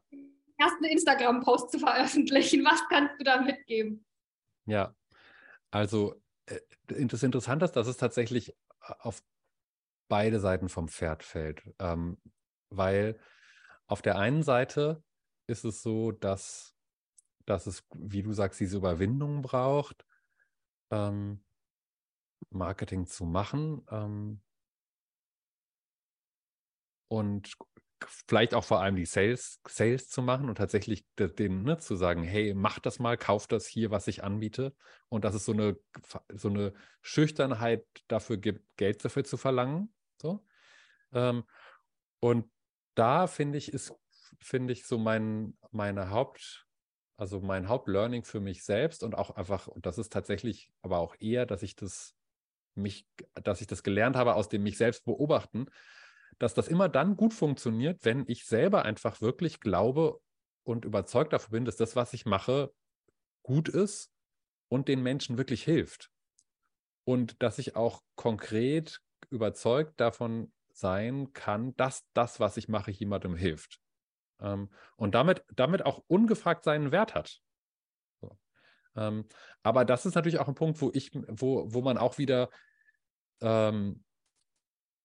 S2: erst einen Instagram-Post zu veröffentlichen. Was kannst du da mitgeben?
S3: Ja, also äh, das Interessante ist, dass es tatsächlich auf beide Seiten vom Pferd fällt. Ähm, weil auf der einen Seite ist es so, dass, dass es, wie du sagst, diese Überwindung braucht, ähm, Marketing zu machen. Ähm, und vielleicht auch vor allem die Sales, Sales zu machen und tatsächlich den, ne, zu sagen, hey, mach das mal, kauf das hier, was ich anbiete. Und dass es so eine, so eine Schüchternheit dafür gibt, Geld dafür zu verlangen. So. Ähm, und da finde ich, ist, finde ich, so mein, meine Haupt, also mein Hauptlearning für mich selbst und auch einfach, und das ist tatsächlich aber auch eher, dass ich das mich, dass ich das gelernt habe aus dem mich selbst beobachten, dass das immer dann gut funktioniert, wenn ich selber einfach wirklich glaube und überzeugt davon bin, dass das, was ich mache, gut ist und den Menschen wirklich hilft. Und dass ich auch konkret überzeugt davon sein kann, dass das, was ich mache, jemandem hilft. Ähm, und damit, damit auch ungefragt seinen Wert hat. So. Ähm, aber das ist natürlich auch ein Punkt, wo ich, wo, wo man auch wieder, ähm,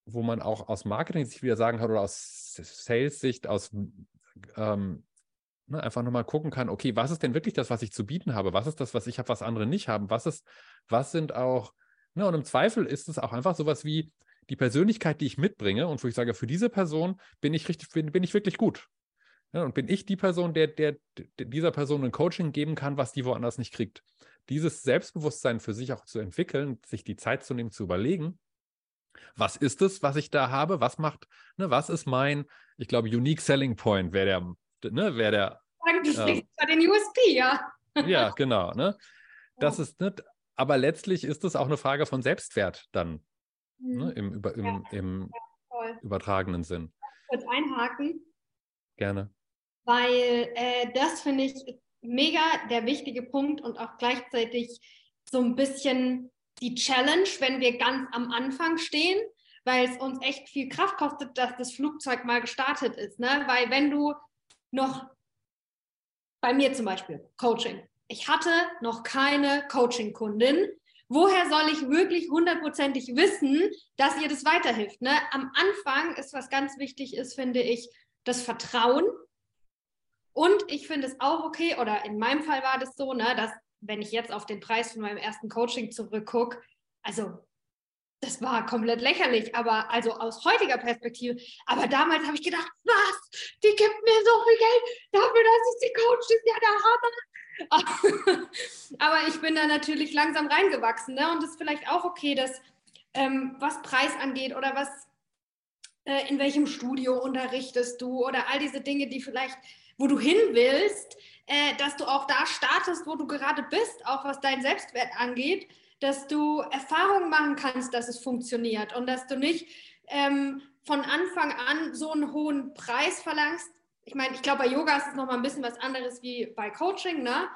S3: wo man auch aus Marketing-Sicht wieder sagen kann oder aus Sales-Sicht, aus ähm, ne, einfach nochmal gucken kann, okay, was ist denn wirklich das, was ich zu bieten habe? Was ist das, was ich habe, was andere nicht haben? Was ist, was sind auch Ne, und im Zweifel ist es auch einfach sowas wie die Persönlichkeit, die ich mitbringe und wo ich sage, für diese Person bin ich richtig, bin, bin ich wirklich gut. Ja, und bin ich die Person, der, der, der dieser Person ein Coaching geben kann, was die woanders nicht kriegt. Dieses Selbstbewusstsein für sich auch zu entwickeln, sich die Zeit zu nehmen, zu überlegen, was ist es, was ich da habe? Was macht, ne, was ist mein, ich glaube, Unique Selling Point wäre der, ne, wäre der.
S2: Du sprichst äh, den USP, ja.
S3: Ja, genau, ne? Das ist, ne, aber letztlich ist es auch eine Frage von Selbstwert dann ne, mhm. ne, im, über, im, ja, im ja, übertragenen Sinn.
S2: Kurz einhaken.
S3: Gerne.
S2: Weil äh, das finde ich mega der wichtige Punkt und auch gleichzeitig so ein bisschen die Challenge, wenn wir ganz am Anfang stehen, weil es uns echt viel Kraft kostet, dass das Flugzeug mal gestartet ist. Ne? Weil wenn du noch bei mir zum Beispiel Coaching, ich hatte noch keine Coaching-Kundin. Woher soll ich wirklich hundertprozentig wissen, dass ihr das weiterhilft? Ne? Am Anfang ist, was ganz wichtig ist, finde ich, das Vertrauen. Und ich finde es auch okay, oder in meinem Fall war das so, ne, dass wenn ich jetzt auf den Preis von meinem ersten Coaching zurückgucke, also das war komplett lächerlich, aber also aus heutiger Perspektive. Aber damals habe ich gedacht, was? Die gibt mir so viel Geld dafür, dass ich sie coach, ist ja der Hammer. [LAUGHS] Aber ich bin da natürlich langsam reingewachsen. Ne? Und es ist vielleicht auch okay, dass ähm, was Preis angeht oder was äh, in welchem Studio unterrichtest du oder all diese Dinge, die vielleicht, wo du hin willst, äh, dass du auch da startest, wo du gerade bist, auch was dein Selbstwert angeht, dass du Erfahrungen machen kannst, dass es funktioniert und dass du nicht ähm, von Anfang an so einen hohen Preis verlangst, ich meine, ich glaube, bei Yoga ist es nochmal ein bisschen was anderes wie bei Coaching, ne?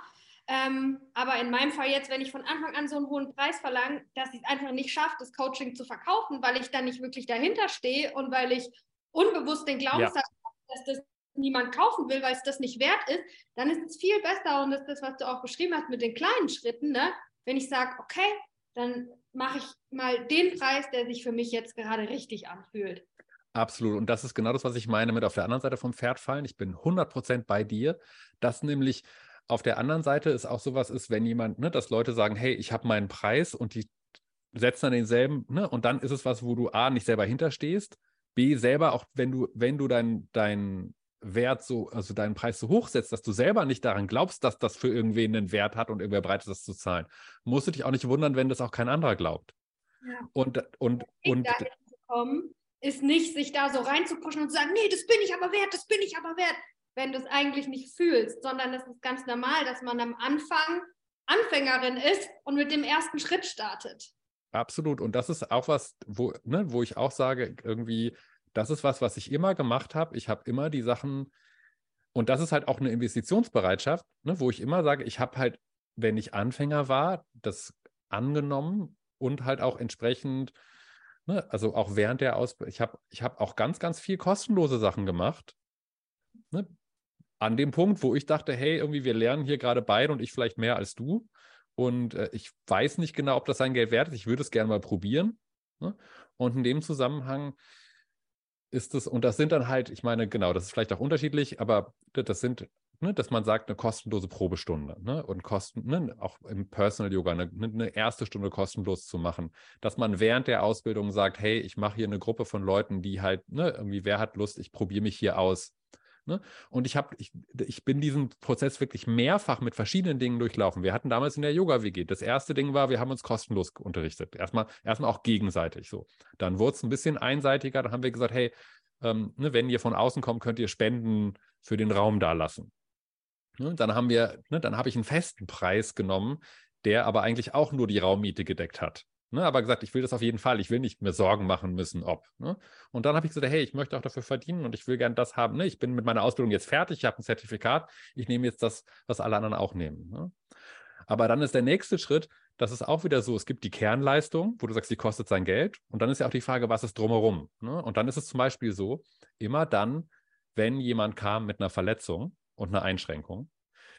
S2: Ähm, aber in meinem Fall jetzt, wenn ich von Anfang an so einen hohen Preis verlange, dass ich es einfach nicht schaffe, das Coaching zu verkaufen, weil ich dann nicht wirklich dahinter stehe und weil ich unbewusst den Glaubenssatz ja. habe, dass das niemand kaufen will, weil es das nicht wert ist, dann ist es viel besser und das ist das, was du auch beschrieben hast mit den kleinen Schritten, ne? Wenn ich sage, okay, dann mache ich mal den Preis, der sich für mich jetzt gerade richtig anfühlt.
S3: Absolut. Und das ist genau das, was ich meine mit auf der anderen Seite vom Pferd fallen. Ich bin 100% bei dir, dass nämlich auf der anderen Seite es auch sowas ist, wenn jemand, ne, dass Leute sagen, hey, ich habe meinen Preis und die setzen dann denselben, ne, und dann ist es was, wo du A, nicht selber hinterstehst, B, selber auch, wenn du, wenn du deinen dein Wert so, also deinen Preis so hoch setzt, dass du selber nicht daran glaubst, dass das für irgendwen einen Wert hat und irgendwer bereit ist, das zu zahlen, musst du dich auch nicht wundern, wenn das auch kein anderer glaubt. Ja. Und, und, und,
S2: und ist nicht, sich da so reinzupuschen und zu sagen, nee, das bin ich aber wert, das bin ich aber wert, wenn du es eigentlich nicht fühlst, sondern es ist ganz normal, dass man am Anfang Anfängerin ist und mit dem ersten Schritt startet.
S3: Absolut. Und das ist auch was, wo, ne, wo ich auch sage, irgendwie, das ist was, was ich immer gemacht habe. Ich habe immer die Sachen, und das ist halt auch eine Investitionsbereitschaft, ne, wo ich immer sage, ich habe halt, wenn ich Anfänger war, das angenommen und halt auch entsprechend, ne, also auch während der Ausbildung, ich habe ich hab auch ganz, ganz viel kostenlose Sachen gemacht. Ne, an dem Punkt, wo ich dachte, hey, irgendwie, wir lernen hier gerade beide und ich vielleicht mehr als du. Und äh, ich weiß nicht genau, ob das sein Geld wert ist. Ich würde es gerne mal probieren. Ne? Und in dem Zusammenhang ist es, und das sind dann halt, ich meine, genau, das ist vielleicht auch unterschiedlich, aber das sind, ne, dass man sagt, eine kostenlose Probestunde ne, und kosten, ne, auch im Personal Yoga eine, ne, eine, erste Stunde kostenlos zu machen, dass man während der Ausbildung sagt, hey, ich mache hier eine Gruppe von Leuten, die halt, ne, irgendwie, wer hat Lust, ich probiere mich hier aus Ne? Und ich habe, ich, ich bin diesen Prozess wirklich mehrfach mit verschiedenen Dingen durchlaufen. Wir hatten damals in der Yoga-WG. Das erste Ding war, wir haben uns kostenlos unterrichtet. Erstmal, erstmal auch gegenseitig so. Dann wurde es ein bisschen einseitiger. Dann haben wir gesagt, hey, ähm, ne, wenn ihr von außen kommt, könnt ihr Spenden für den Raum da lassen. Ne? Dann haben wir, ne, dann habe ich einen festen Preis genommen, der aber eigentlich auch nur die Raummiete gedeckt hat. Ne, aber gesagt, ich will das auf jeden Fall. Ich will nicht mehr Sorgen machen müssen, ob. Ne? Und dann habe ich gesagt, hey, ich möchte auch dafür verdienen und ich will gern das haben. Ne? Ich bin mit meiner Ausbildung jetzt fertig, ich habe ein Zertifikat. Ich nehme jetzt das, was alle anderen auch nehmen. Ne? Aber dann ist der nächste Schritt, das ist auch wieder so, es gibt die Kernleistung, wo du sagst, die kostet sein Geld. Und dann ist ja auch die Frage, was ist drumherum? Ne? Und dann ist es zum Beispiel so, immer dann, wenn jemand kam mit einer Verletzung und einer Einschränkung,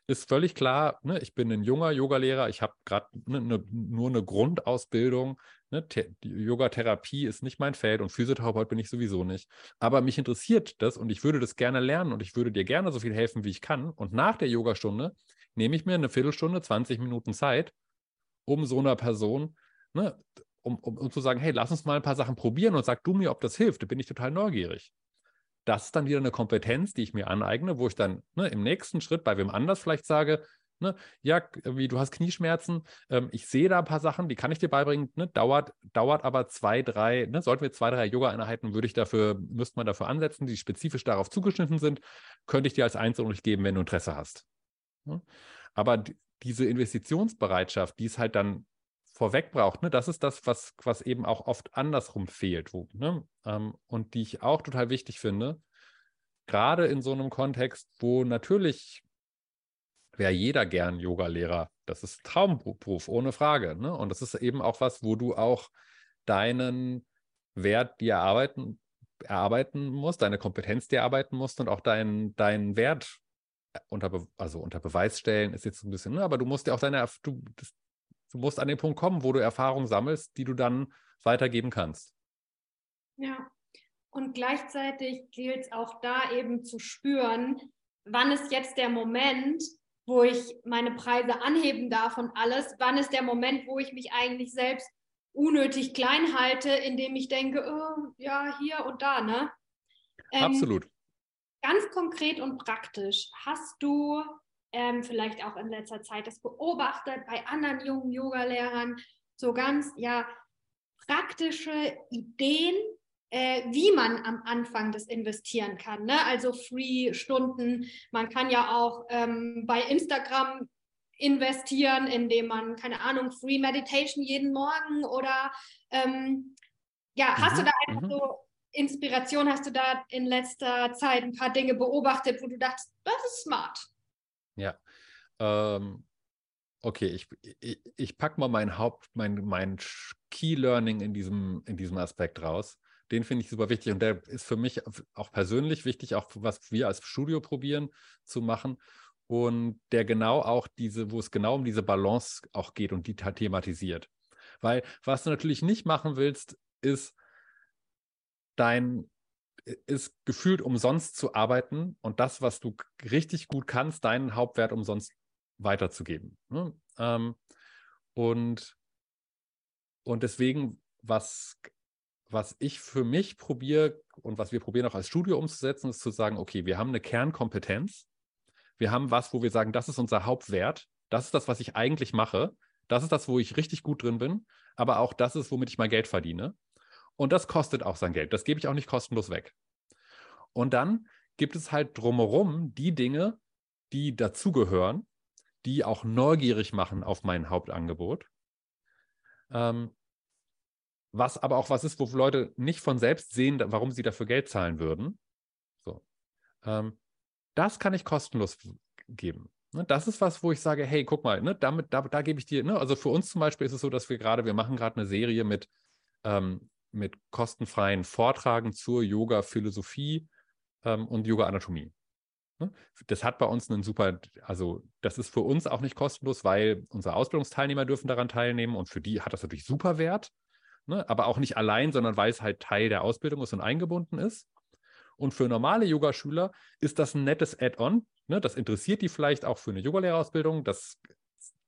S3: ist völlig klar, ne, ich bin ein junger Yogalehrer, ich habe gerade ne, ne, nur eine Grundausbildung. Ne, Yogatherapie ist nicht mein Feld und Physiotherapeut bin ich sowieso nicht. Aber mich interessiert das und ich würde das gerne lernen und ich würde dir gerne so viel helfen, wie ich kann. Und nach der Yogastunde nehme ich mir eine Viertelstunde, 20 Minuten Zeit, um so einer Person, ne, um, um, um zu sagen, hey, lass uns mal ein paar Sachen probieren und sag du mir, ob das hilft. Da bin ich total neugierig das ist dann wieder eine Kompetenz, die ich mir aneigne, wo ich dann ne, im nächsten Schritt bei wem anders vielleicht sage, ne, ja, wie du hast Knieschmerzen, ähm, ich sehe da ein paar Sachen, die kann ich dir beibringen, ne, dauert, dauert aber zwei, drei, ne, sollten wir zwei, drei Yoga-Einheiten, würde ich dafür, müsste man dafür ansetzen, die spezifisch darauf zugeschnitten sind, könnte ich dir als Einzelunterricht geben, wenn du Interesse hast. Ne? Aber diese Investitionsbereitschaft, die es halt dann vorweg braucht, ne, das ist das, was, was eben auch oft andersrum fehlt. Wo, ne, ähm, und die ich auch total wichtig finde, gerade in so einem Kontext, wo natürlich wäre jeder gern Yoga-Lehrer. Das ist Traumberuf, ohne Frage. Ne? Und das ist eben auch was, wo du auch deinen Wert dir erarbeiten, erarbeiten musst, deine Kompetenz dir erarbeiten musst und auch deinen dein Wert unter, also unter Beweis stellen, ist jetzt ein bisschen, ne? aber du musst ja auch deine, du, das, du musst an den Punkt kommen, wo du Erfahrung sammelst, die du dann weitergeben kannst.
S2: Ja, und gleichzeitig gilt es auch da eben zu spüren, wann ist jetzt der Moment, wo ich meine Preise anheben darf und alles, wann ist der Moment, wo ich mich eigentlich selbst unnötig klein halte, indem ich denke, oh, ja, hier und da, ne?
S3: Ähm, Absolut.
S2: Ganz konkret und praktisch, hast du ähm, vielleicht auch in letzter Zeit das beobachtet bei anderen jungen Yogalehrern, so ganz ja praktische Ideen, äh, wie man am Anfang das investieren kann. Ne? Also Free-Stunden. Man kann ja auch ähm, bei Instagram investieren, indem man, keine Ahnung, Free Meditation jeden Morgen oder ähm, ja, mhm. hast du mhm, da einfach mhm. so Inspiration, hast du da in letzter Zeit ein paar Dinge beobachtet, wo du dachtest, das ist smart?
S3: Ja. Ähm, okay, ich, ich, ich packe mal mein Haupt, mein, mein Key Learning in diesem, in diesem Aspekt raus. Den finde ich super wichtig und der ist für mich auch persönlich wichtig, auch was wir als Studio probieren zu machen. Und der genau auch diese, wo es genau um diese Balance auch geht und die thematisiert. Weil was du natürlich nicht machen willst, ist dein ist gefühlt umsonst zu arbeiten und das, was du richtig gut kannst, deinen Hauptwert umsonst weiterzugeben. Ne? Ähm, und, und deswegen, was, was ich für mich probiere und was wir probieren auch als Studio umzusetzen, ist zu sagen, okay, wir haben eine Kernkompetenz, wir haben was, wo wir sagen, das ist unser Hauptwert, das ist das, was ich eigentlich mache, das ist das, wo ich richtig gut drin bin, aber auch das ist, womit ich mein Geld verdiene. Und das kostet auch sein Geld. Das gebe ich auch nicht kostenlos weg. Und dann gibt es halt drumherum die Dinge, die dazugehören, die auch neugierig machen auf mein Hauptangebot. Ähm, was aber auch was ist, wo Leute nicht von selbst sehen, warum sie dafür Geld zahlen würden. So. Ähm, das kann ich kostenlos geben. Ne, das ist was, wo ich sage, hey, guck mal, ne, damit, da, da gebe ich dir, ne, also für uns zum Beispiel ist es so, dass wir gerade, wir machen gerade eine Serie mit, ähm, mit kostenfreien Vortragen zur Yoga-Philosophie ähm, und Yoga-Anatomie. Ne? Das hat bei uns einen super, also das ist für uns auch nicht kostenlos, weil unsere Ausbildungsteilnehmer dürfen daran teilnehmen und für die hat das natürlich super Wert, ne? aber auch nicht allein, sondern weil es halt Teil der Ausbildung ist und eingebunden ist. Und für normale Yogaschüler ist das ein nettes Add-on. Ne? Das interessiert die vielleicht auch für eine Yogalehrerausbildung. Das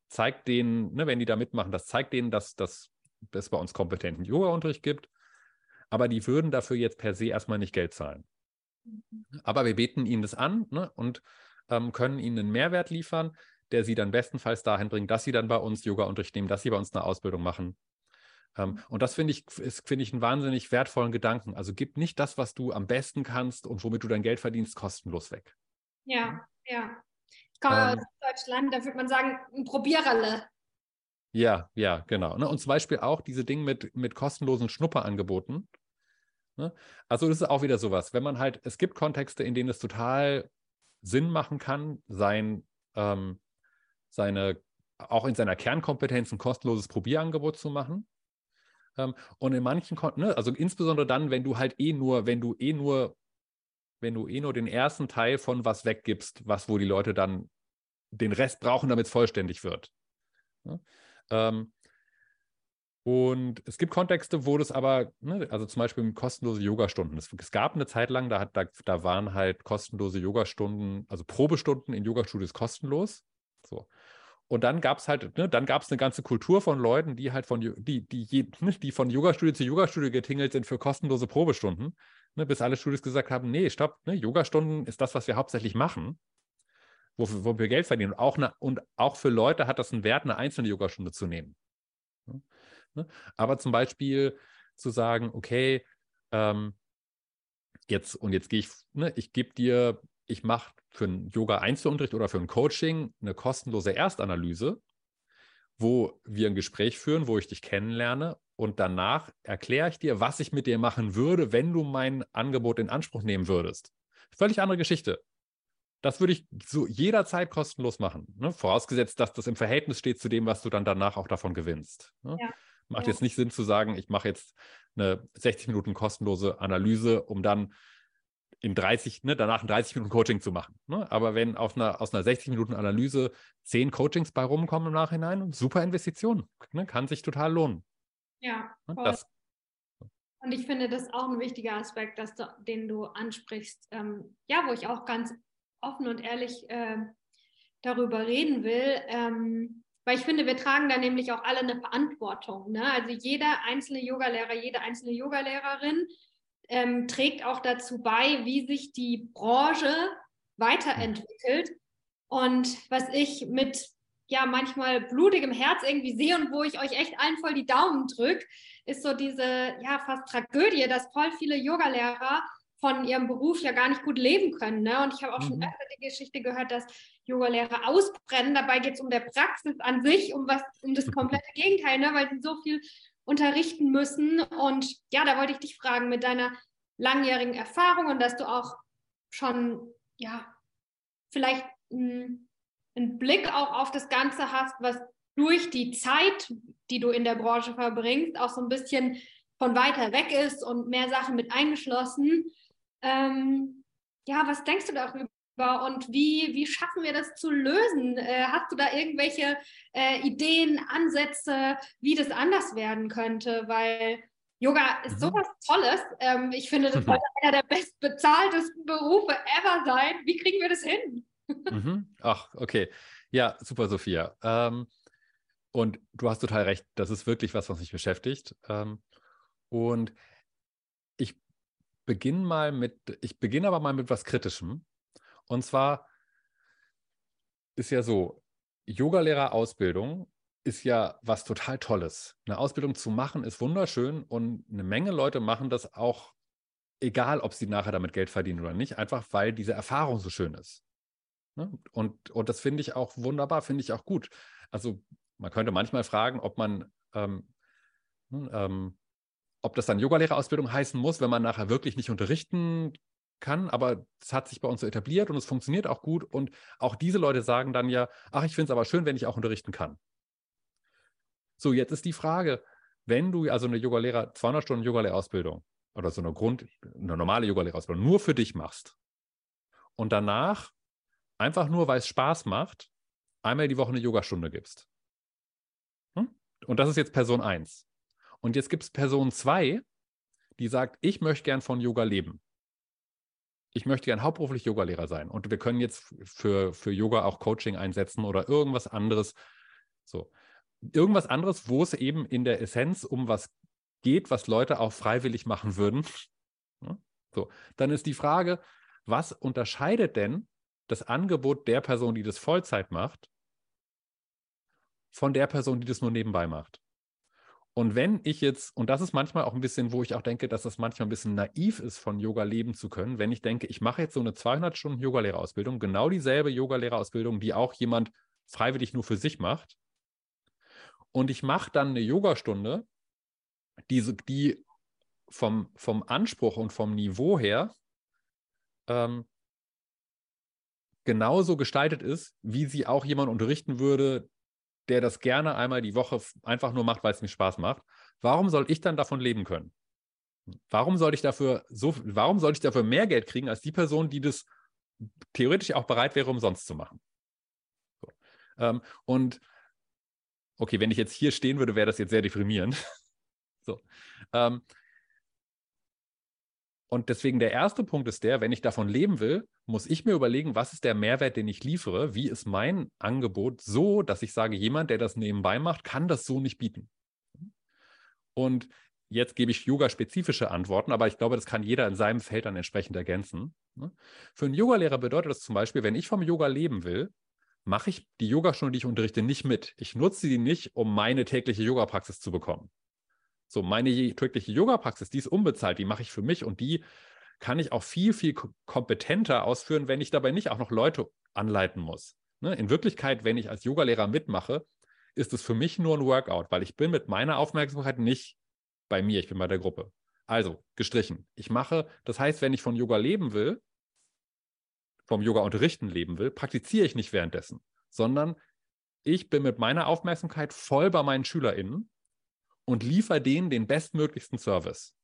S3: zeigt denen, ne, wenn die da mitmachen, das zeigt denen, dass, dass es bei uns kompetenten Yoga-Unterricht gibt. Aber die würden dafür jetzt per se erstmal nicht Geld zahlen. Aber wir beten ihnen das an ne, und ähm, können ihnen einen Mehrwert liefern, der sie dann bestenfalls dahin bringt, dass sie dann bei uns Yoga-Unterricht nehmen, dass sie bei uns eine Ausbildung machen. Ähm, mhm. und das finde ich, finde ich einen wahnsinnig wertvollen Gedanken. Also gib nicht das, was du am besten kannst und womit du dein Geld verdienst, kostenlos weg.
S2: Ja, ja. Ich komme ähm, aus Deutschland, da würde man sagen, ein Probiererle.
S3: Ja, ja, genau. Ne? Und zum Beispiel auch diese Dinge mit, mit kostenlosen Schnupperangeboten. Ne? Also das ist auch wieder sowas. Wenn man halt, es gibt Kontexte, in denen es total Sinn machen kann, sein, ähm, seine, auch in seiner Kernkompetenz ein kostenloses Probierangebot zu machen. Ähm, und in manchen, ne, also insbesondere dann, wenn du halt eh nur, wenn du eh nur, wenn du eh nur den ersten Teil von was weggibst, was wo die Leute dann den Rest brauchen, damit es vollständig wird. Ne? Ähm, und es gibt Kontexte, wo das aber, ne, also zum Beispiel kostenlose Yogastunden. Es, es gab eine Zeit lang, da, hat, da, da waren halt kostenlose Yogastunden, also Probestunden in Yogastudios kostenlos. So. Und dann gab es halt, ne, dann gab es eine ganze Kultur von Leuten, die halt von, die, die, ne, die von Yogastudio zu Yogastudio getingelt sind für kostenlose Probestunden, ne, bis alle Studios gesagt haben, nee, stopp, ne, Yogastunden ist das, was wir hauptsächlich machen, wo, wo wir Geld verdienen. Und auch, eine, und auch für Leute hat das einen Wert, eine einzelne Yogastunde zu nehmen. Ne? Aber zum Beispiel zu sagen, okay, ähm, jetzt und jetzt gehe ich, ne, ich gebe dir, ich mache für einen Yoga-Einzelunterricht oder für ein Coaching eine kostenlose Erstanalyse, wo wir ein Gespräch führen, wo ich dich kennenlerne und danach erkläre ich dir, was ich mit dir machen würde, wenn du mein Angebot in Anspruch nehmen würdest. Völlig andere Geschichte. Das würde ich so jederzeit kostenlos machen, ne? vorausgesetzt, dass das im Verhältnis steht zu dem, was du dann danach auch davon gewinnst. Ne? Ja. Macht ja. jetzt nicht Sinn zu sagen, ich mache jetzt eine 60 Minuten kostenlose Analyse, um dann in 30, ne, danach ein 30 Minuten Coaching zu machen. Ne? Aber wenn auf einer, aus einer 60 Minuten Analyse zehn Coachings bei rumkommen im Nachhinein, super Investition, ne? kann sich total lohnen.
S2: Ja, ne. Das, und ich finde das auch ein wichtiger Aspekt, dass du, den du ansprichst. Ähm, ja, wo ich auch ganz offen und ehrlich äh, darüber reden will. Ähm, weil ich finde, wir tragen da nämlich auch alle eine Verantwortung. Ne? Also jeder einzelne Yogalehrer, jede einzelne Yogalehrerin ähm, trägt auch dazu bei, wie sich die Branche weiterentwickelt. Und was ich mit ja manchmal blutigem Herz irgendwie sehe und wo ich euch echt allen voll die Daumen drücke, ist so diese ja fast Tragödie, dass voll viele Yogalehrer von ihrem Beruf ja gar nicht gut leben können. Ne? Und ich habe auch mhm. schon öfter die Geschichte gehört, dass Yoga-Lehrer ausbrennen. Dabei geht es um der Praxis an sich, um was, um das komplette Gegenteil, ne? weil sie so viel unterrichten müssen. Und ja, da wollte ich dich fragen mit deiner langjährigen Erfahrung und dass du auch schon, ja, vielleicht einen Blick auch auf das Ganze hast, was durch die Zeit, die du in der Branche verbringst, auch so ein bisschen von weiter weg ist und mehr Sachen mit eingeschlossen. Ähm, ja, was denkst du darüber und wie, wie schaffen wir das zu lösen? Äh, hast du da irgendwelche äh, Ideen, Ansätze, wie das anders werden könnte? Weil Yoga ist mhm. sowas Tolles. Ähm, ich finde, das sollte [LAUGHS] einer der bestbezahltesten Berufe ever sein. Wie kriegen wir das hin?
S3: Mhm. Ach, okay. Ja, super, Sophia. Ähm, und du hast total recht. Das ist wirklich was, was mich beschäftigt. Ähm, und beginne mal mit, ich beginne aber mal mit was Kritischem. Und zwar ist ja so, Yogalehrerausbildung ist ja was total Tolles. Eine Ausbildung zu machen ist wunderschön und eine Menge Leute machen das auch, egal ob sie nachher damit Geld verdienen oder nicht, einfach weil diese Erfahrung so schön ist. Ne? Und, und das finde ich auch wunderbar, finde ich auch gut. Also man könnte manchmal fragen, ob man, ähm, hm, ähm, ob das dann Yogalehrerausbildung heißen muss, wenn man nachher wirklich nicht unterrichten kann, aber es hat sich bei uns so etabliert und es funktioniert auch gut. Und auch diese Leute sagen dann ja, ach, ich finde es aber schön, wenn ich auch unterrichten kann. So, jetzt ist die Frage, wenn du also eine Yogalehrer, 200 Stunden Yogalehrerausbildung oder so eine Grund, eine normale Yogalehrerausbildung nur für dich machst und danach einfach nur, weil es Spaß macht, einmal die Woche eine Yogastunde gibst. Hm? Und das ist jetzt Person 1. Und jetzt gibt es Person 2, die sagt, ich möchte gern von Yoga leben. Ich möchte gern hauptberuflich Yogalehrer sein. Und wir können jetzt für, für Yoga auch Coaching einsetzen oder irgendwas anderes. So. Irgendwas anderes, wo es eben in der Essenz um was geht, was Leute auch freiwillig machen würden. [LAUGHS] So. Dann ist die Frage, was unterscheidet denn das Angebot der Person, die das Vollzeit macht, von der Person, die das nur nebenbei macht. Und wenn ich jetzt, und das ist manchmal auch ein bisschen, wo ich auch denke, dass das manchmal ein bisschen naiv ist, von Yoga leben zu können, wenn ich denke, ich mache jetzt so eine 200 Stunden Yogalehrerausbildung, genau dieselbe Yogalehrerausbildung, die auch jemand freiwillig nur für sich macht. Und ich mache dann eine Yogastunde, die, die vom, vom Anspruch und vom Niveau her ähm, genauso gestaltet ist, wie sie auch jemand unterrichten würde, der das gerne einmal die Woche einfach nur macht, weil es mir Spaß macht. Warum soll ich dann davon leben können? Warum soll ich dafür so, warum soll ich dafür mehr Geld kriegen als die Person, die das theoretisch auch bereit wäre, umsonst zu machen? So. Ähm, und okay, wenn ich jetzt hier stehen würde, wäre das jetzt sehr deprimierend. [LAUGHS] so. Ähm, und deswegen der erste Punkt ist der, wenn ich davon leben will, muss ich mir überlegen, was ist der Mehrwert, den ich liefere? Wie ist mein Angebot so, dass ich sage, jemand, der das nebenbei macht, kann das so nicht bieten? Und jetzt gebe ich yoga-spezifische Antworten, aber ich glaube, das kann jeder in seinem Feld dann entsprechend ergänzen. Ne? Für einen Yogalehrer bedeutet das zum Beispiel, wenn ich vom Yoga leben will, mache ich die Yogastunde, die ich unterrichte, nicht mit. Ich nutze sie nicht, um meine tägliche Yoga-Praxis zu bekommen. So, meine tägliche Yoga-Praxis, die ist unbezahlt, die mache ich für mich und die kann ich auch viel, viel kompetenter ausführen, wenn ich dabei nicht auch noch Leute anleiten muss. Ne? In Wirklichkeit, wenn ich als Yogalehrer mitmache, ist es für mich nur ein Workout, weil ich bin mit meiner Aufmerksamkeit nicht bei mir, ich bin bei der Gruppe. Also, gestrichen. Ich mache, das heißt, wenn ich von Yoga leben will, vom Yoga unterrichten leben will, praktiziere ich nicht währenddessen, sondern ich bin mit meiner Aufmerksamkeit voll bei meinen SchülerInnen und liefere denen den bestmöglichsten Service.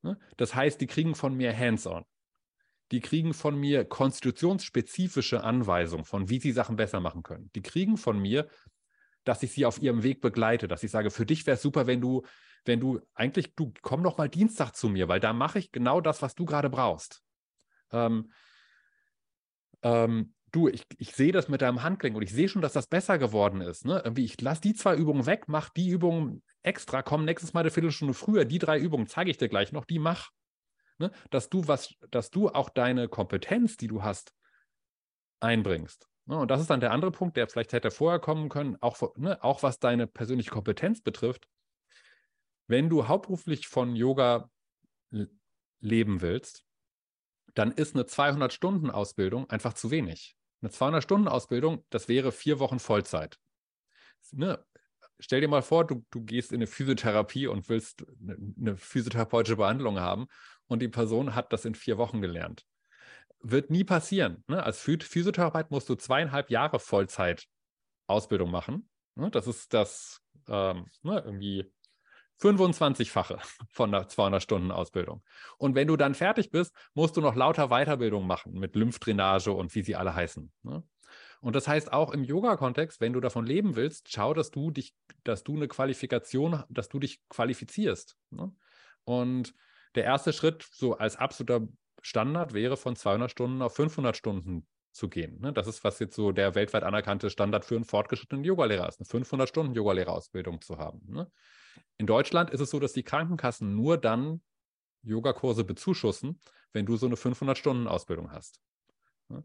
S3: Ne? Das heißt, die kriegen von mir hands-on. Die kriegen von mir konstitutionsspezifische Anweisungen von, wie sie Sachen besser machen können. Die kriegen von mir, dass ich sie auf ihrem Weg begleite, dass ich sage, für dich wäre es super, wenn du, wenn du eigentlich, du komm doch mal Dienstag zu mir, weil da mache ich genau das, was du gerade brauchst. Ähm, ähm, du, ich, ich sehe das mit deinem Handgelenk und ich sehe schon, dass das besser geworden ist. Ne? Irgendwie, ich lasse die zwei Übungen weg, mach die Übungen extra, komm nächstes Mal eine Viertelstunde früher, die drei Übungen zeige ich dir gleich noch, die mach. Ne? Dass du was, dass du auch deine Kompetenz, die du hast, einbringst. Ne? Und das ist dann der andere Punkt, der vielleicht hätte vorher kommen können, auch, ne, auch was deine persönliche Kompetenz betrifft. Wenn du hauptberuflich von Yoga leben willst, dann ist eine 200-Stunden-Ausbildung einfach zu wenig. Eine 200-Stunden-Ausbildung, das wäre vier Wochen Vollzeit. Ne? Stell dir mal vor, du, du gehst in eine Physiotherapie und willst eine, eine physiotherapeutische Behandlung haben und die Person hat das in vier Wochen gelernt. Wird nie passieren. Ne? Als Physiotherapeut musst du zweieinhalb Jahre Vollzeit Ausbildung machen. Ne? Das ist das ähm, ne, irgendwie 25-fache [LAUGHS] von der 200-Stunden-Ausbildung. Und wenn du dann fertig bist, musst du noch lauter Weiterbildung machen mit Lymphdrainage und wie sie alle heißen. Ne? Und das heißt auch im Yoga-Kontext, wenn du davon leben willst, schau, dass du dich, dass du eine Qualifikation, dass du dich qualifizierst. Ne? Und der erste Schritt, so als absoluter Standard, wäre von 200 Stunden auf 500 Stunden zu gehen. Ne? Das ist, was jetzt so der weltweit anerkannte Standard für einen fortgeschrittenen Yogalehrer ist, eine 500 Stunden Yogalehrerausbildung zu haben. Ne? In Deutschland ist es so, dass die Krankenkassen nur dann Yogakurse bezuschussen, wenn du so eine 500-Stunden-Ausbildung hast. Ja?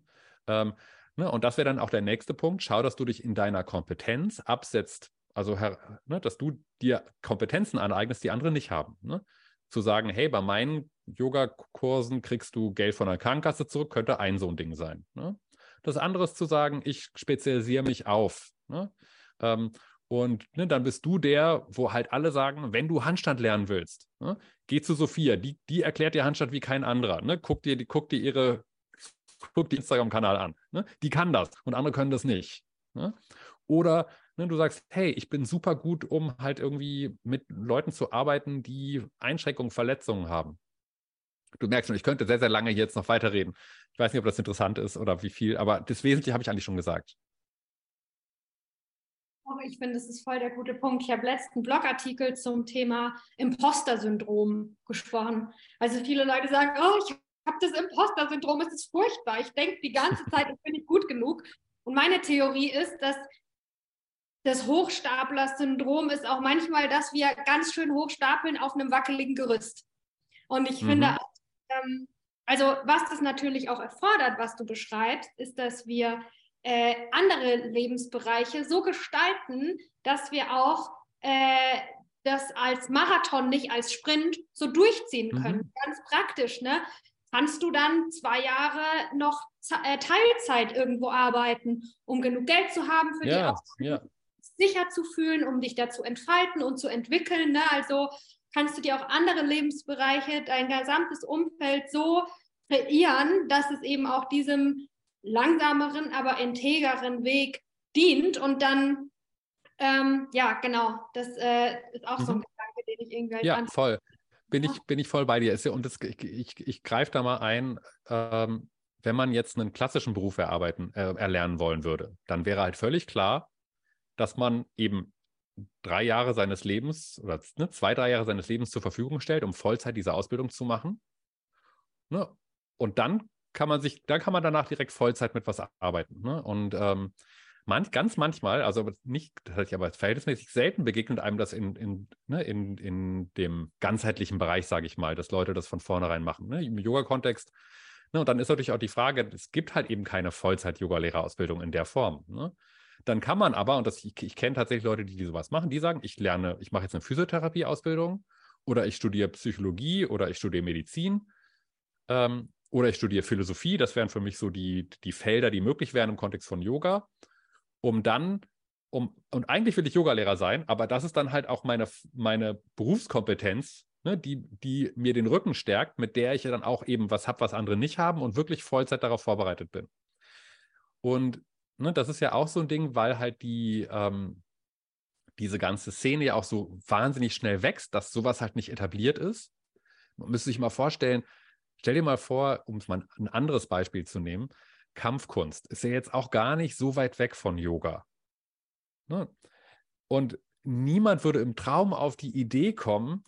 S3: Ähm, ne? Und das wäre dann auch der nächste Punkt. Schau, dass du dich in deiner Kompetenz absetzt, also ne, dass du dir Kompetenzen aneignest, die andere nicht haben. Ne? Zu sagen, hey, bei meinen Yogakursen kriegst du Geld von der Krankenkasse zurück, könnte ein so ein Ding sein. Ne? Das andere ist zu sagen, ich spezialisiere mich auf. Ne? Ähm, und ne, dann bist du der, wo halt alle sagen, wenn du Handstand lernen willst, ne, geh zu Sophia, die, die erklärt dir Handstand wie kein anderer. Ne? Guck, dir, guck dir ihre, guck die Instagram-Kanal an. Ne? Die kann das und andere können das nicht. Ne? Oder ne, du sagst, hey, ich bin super gut, um halt irgendwie mit Leuten zu arbeiten, die Einschränkungen, Verletzungen haben. Du merkst schon, ich könnte sehr, sehr lange jetzt noch weiterreden. Ich weiß nicht, ob das interessant ist oder wie viel, aber das Wesentliche habe ich eigentlich schon gesagt
S2: ich finde, das ist voll der gute Punkt. Ich habe letzten Blogartikel zum Thema Imposter-Syndrom gesprochen. Also viele Leute sagen, oh, ich habe das Imposter-Syndrom, es ist furchtbar. Ich denke die ganze Zeit, ich bin nicht gut genug. Und meine Theorie ist, dass das Hochstapler-Syndrom ist auch manchmal, dass wir ganz schön hochstapeln auf einem wackeligen Gerüst. Und ich mhm. finde, ähm, also was das natürlich auch erfordert, was du beschreibst, ist, dass wir äh, andere Lebensbereiche so gestalten, dass wir auch äh, das als Marathon, nicht als Sprint so durchziehen können. Mhm. Ganz praktisch, ne? Kannst du dann zwei Jahre noch äh, Teilzeit irgendwo arbeiten, um genug Geld zu haben für ja, die ja. sicher zu fühlen, um dich da zu entfalten und zu entwickeln. Ne? Also kannst du dir auch andere Lebensbereiche, dein gesamtes Umfeld so kreieren, dass es eben auch diesem langsameren, aber integeren Weg dient und dann, ähm, ja, genau, das äh, ist auch mhm. so ein mhm. Gedanke, den ich irgendwie
S3: Ja, voll. Bin ich, bin ich voll bei dir. Und das, ich, ich, ich greife da mal ein, ähm, wenn man jetzt einen klassischen Beruf erarbeiten, äh, erlernen wollen würde, dann wäre halt völlig klar, dass man eben drei Jahre seines Lebens oder ne, zwei, drei Jahre seines Lebens zur Verfügung stellt, um Vollzeit diese Ausbildung zu machen. Ne? Und dann kann man sich, dann kann man danach direkt Vollzeit mit was arbeiten. Ne? Und ähm, manch, ganz manchmal, also nicht, das aber verhältnismäßig selten begegnet einem das in, in, ne, in, in dem ganzheitlichen Bereich, sage ich mal, dass Leute das von vornherein machen. Ne? Im Yoga-Kontext. Ne? Und dann ist natürlich auch die Frage, es gibt halt eben keine Vollzeit-Yoga-Lehrerausbildung in der Form. Ne? Dann kann man aber, und das, ich, ich kenne tatsächlich Leute, die, die sowas machen, die sagen, ich lerne, ich mache jetzt eine Physiotherapie-Ausbildung oder ich studiere Psychologie oder ich studiere Medizin. Ähm, oder ich studiere Philosophie, das wären für mich so die, die Felder, die möglich wären im Kontext von Yoga, um dann, um, und eigentlich will ich Yogalehrer sein, aber das ist dann halt auch meine, meine Berufskompetenz, ne, die, die mir den Rücken stärkt, mit der ich ja dann auch eben was habe, was andere nicht haben und wirklich Vollzeit darauf vorbereitet bin. Und ne, das ist ja auch so ein Ding, weil halt die, ähm, diese ganze Szene ja auch so wahnsinnig schnell wächst, dass sowas halt nicht etabliert ist. Man müsste sich mal vorstellen, Stell dir mal vor, um mal ein anderes Beispiel zu nehmen, Kampfkunst ist ja jetzt auch gar nicht so weit weg von Yoga. Ne? Und niemand würde im Traum auf die Idee kommen,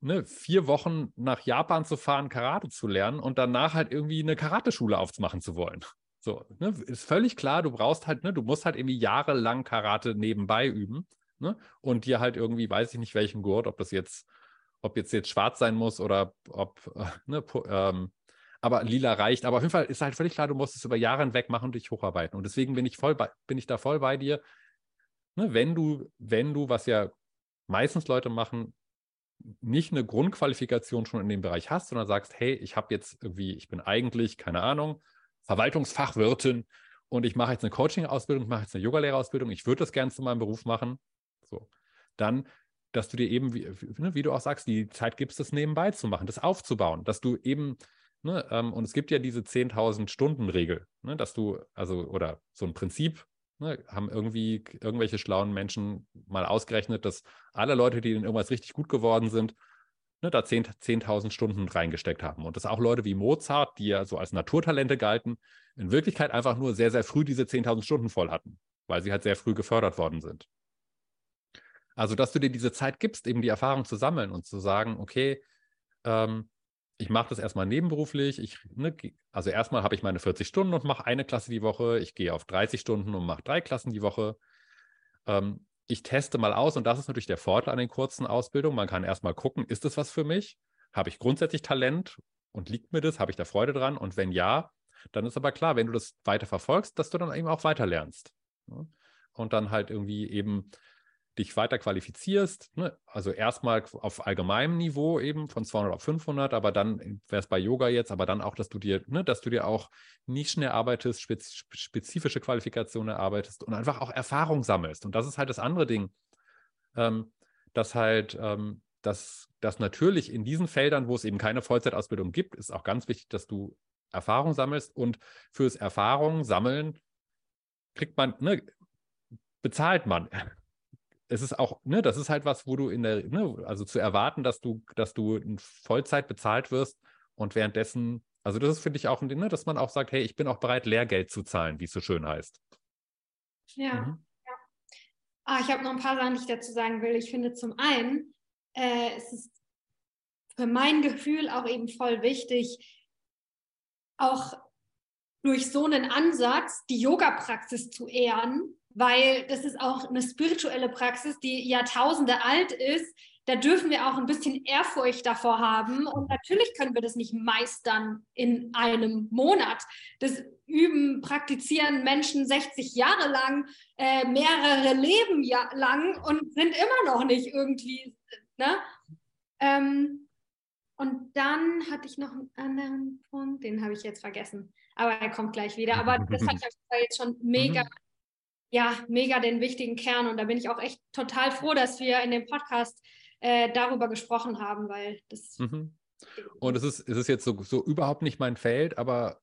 S3: ne, vier Wochen nach Japan zu fahren, Karate zu lernen und danach halt irgendwie eine Karateschule aufzumachen zu wollen. So, ne, ist völlig klar, du brauchst halt, ne, du musst halt irgendwie jahrelang Karate nebenbei üben, ne, und dir halt irgendwie, weiß ich nicht welchen Gurt, ob das jetzt ob jetzt jetzt schwarz sein muss oder ob, [LAUGHS] ne, ähm, aber lila reicht. Aber auf jeden Fall ist halt völlig klar, du musst es über Jahre hinweg machen und dich hocharbeiten. Und deswegen bin ich voll bei, bin ich da voll bei dir. Ne, wenn du, wenn du, was ja meistens Leute machen, nicht eine Grundqualifikation schon in dem Bereich hast, sondern sagst, hey, ich habe jetzt irgendwie, ich bin eigentlich, keine Ahnung, Verwaltungsfachwirtin und ich mache jetzt eine Coaching-Ausbildung, ich mache jetzt eine Yogalehrerausbildung, ich würde das gerne zu meinem Beruf machen. So, dann dass du dir eben, wie, ne, wie, du auch sagst, die Zeit gibst, das nebenbei zu machen, das aufzubauen, dass du eben, ne, ähm, und es gibt ja diese 10.000 Stunden Regel, ne, dass du, also, oder so ein Prinzip, ne, haben irgendwie irgendwelche schlauen Menschen mal ausgerechnet, dass alle Leute, die in irgendwas richtig gut geworden sind, ne, da 10.000 10 Stunden reingesteckt haben. Und dass auch Leute wie Mozart, die ja so als Naturtalente galten, in Wirklichkeit einfach nur sehr, sehr früh diese 10.000 Stunden voll hatten, weil sie halt sehr früh gefördert worden sind. Also, dass du dir diese Zeit gibst, eben die Erfahrung zu sammeln und zu sagen, okay, ähm, ich mache das erstmal nebenberuflich. Ich, ne, also erstmal habe ich meine 40 Stunden und mache eine Klasse die Woche. Ich gehe auf 30 Stunden und mache drei Klassen die Woche. Ähm, ich teste mal aus und das ist natürlich der Vorteil an den kurzen Ausbildungen. Man kann erstmal gucken, ist das was für mich? Habe ich grundsätzlich Talent und liegt mir das? Habe ich da Freude dran? Und wenn ja, dann ist aber klar, wenn du das weiter verfolgst, dass du dann eben auch weiter lernst. Ne? Und dann halt irgendwie eben dich weiter qualifizierst, ne? also erstmal auf allgemeinem Niveau eben von 200 auf 500, aber dann wäre es bei Yoga jetzt, aber dann auch, dass du dir, ne, dass du dir auch Nischen erarbeitest, spezifische Qualifikationen erarbeitest und einfach auch Erfahrung sammelst. Und das ist halt das andere Ding, ähm, dass halt, ähm, dass, dass natürlich in diesen Feldern, wo es eben keine Vollzeitausbildung gibt, ist auch ganz wichtig, dass du Erfahrung sammelst und fürs Erfahrung sammeln kriegt man, ne, bezahlt man es ist auch, ne, das ist halt was, wo du in der, ne, also zu erwarten, dass du, dass du in Vollzeit bezahlt wirst und währenddessen, also das ist, finde ich, auch ein Ding, ne, dass man auch sagt, hey, ich bin auch bereit, Lehrgeld zu zahlen, wie es so schön heißt.
S2: Ja. Mhm. ja. Ah, ich habe noch ein paar Sachen, die ich dazu sagen will. Ich finde zum einen, äh, es ist für mein Gefühl auch eben voll wichtig, auch durch so einen Ansatz die Yoga-Praxis zu ehren weil das ist auch eine spirituelle Praxis, die Jahrtausende alt ist. Da dürfen wir auch ein bisschen Ehrfurcht davor haben. Und natürlich können wir das nicht meistern in einem Monat. Das üben, praktizieren Menschen 60 Jahre lang, äh, mehrere Leben lang und sind immer noch nicht irgendwie. Ne? Ähm, und dann hatte ich noch einen anderen Punkt, den habe ich jetzt vergessen. Aber er kommt gleich wieder. Aber das hat [LAUGHS] ja jetzt schon mega mhm ja, mega den wichtigen Kern. Und da bin ich auch echt total froh, dass wir in dem Podcast äh, darüber gesprochen haben, weil das. Mhm.
S3: Und es ist, es ist jetzt so, so überhaupt nicht mein Feld, aber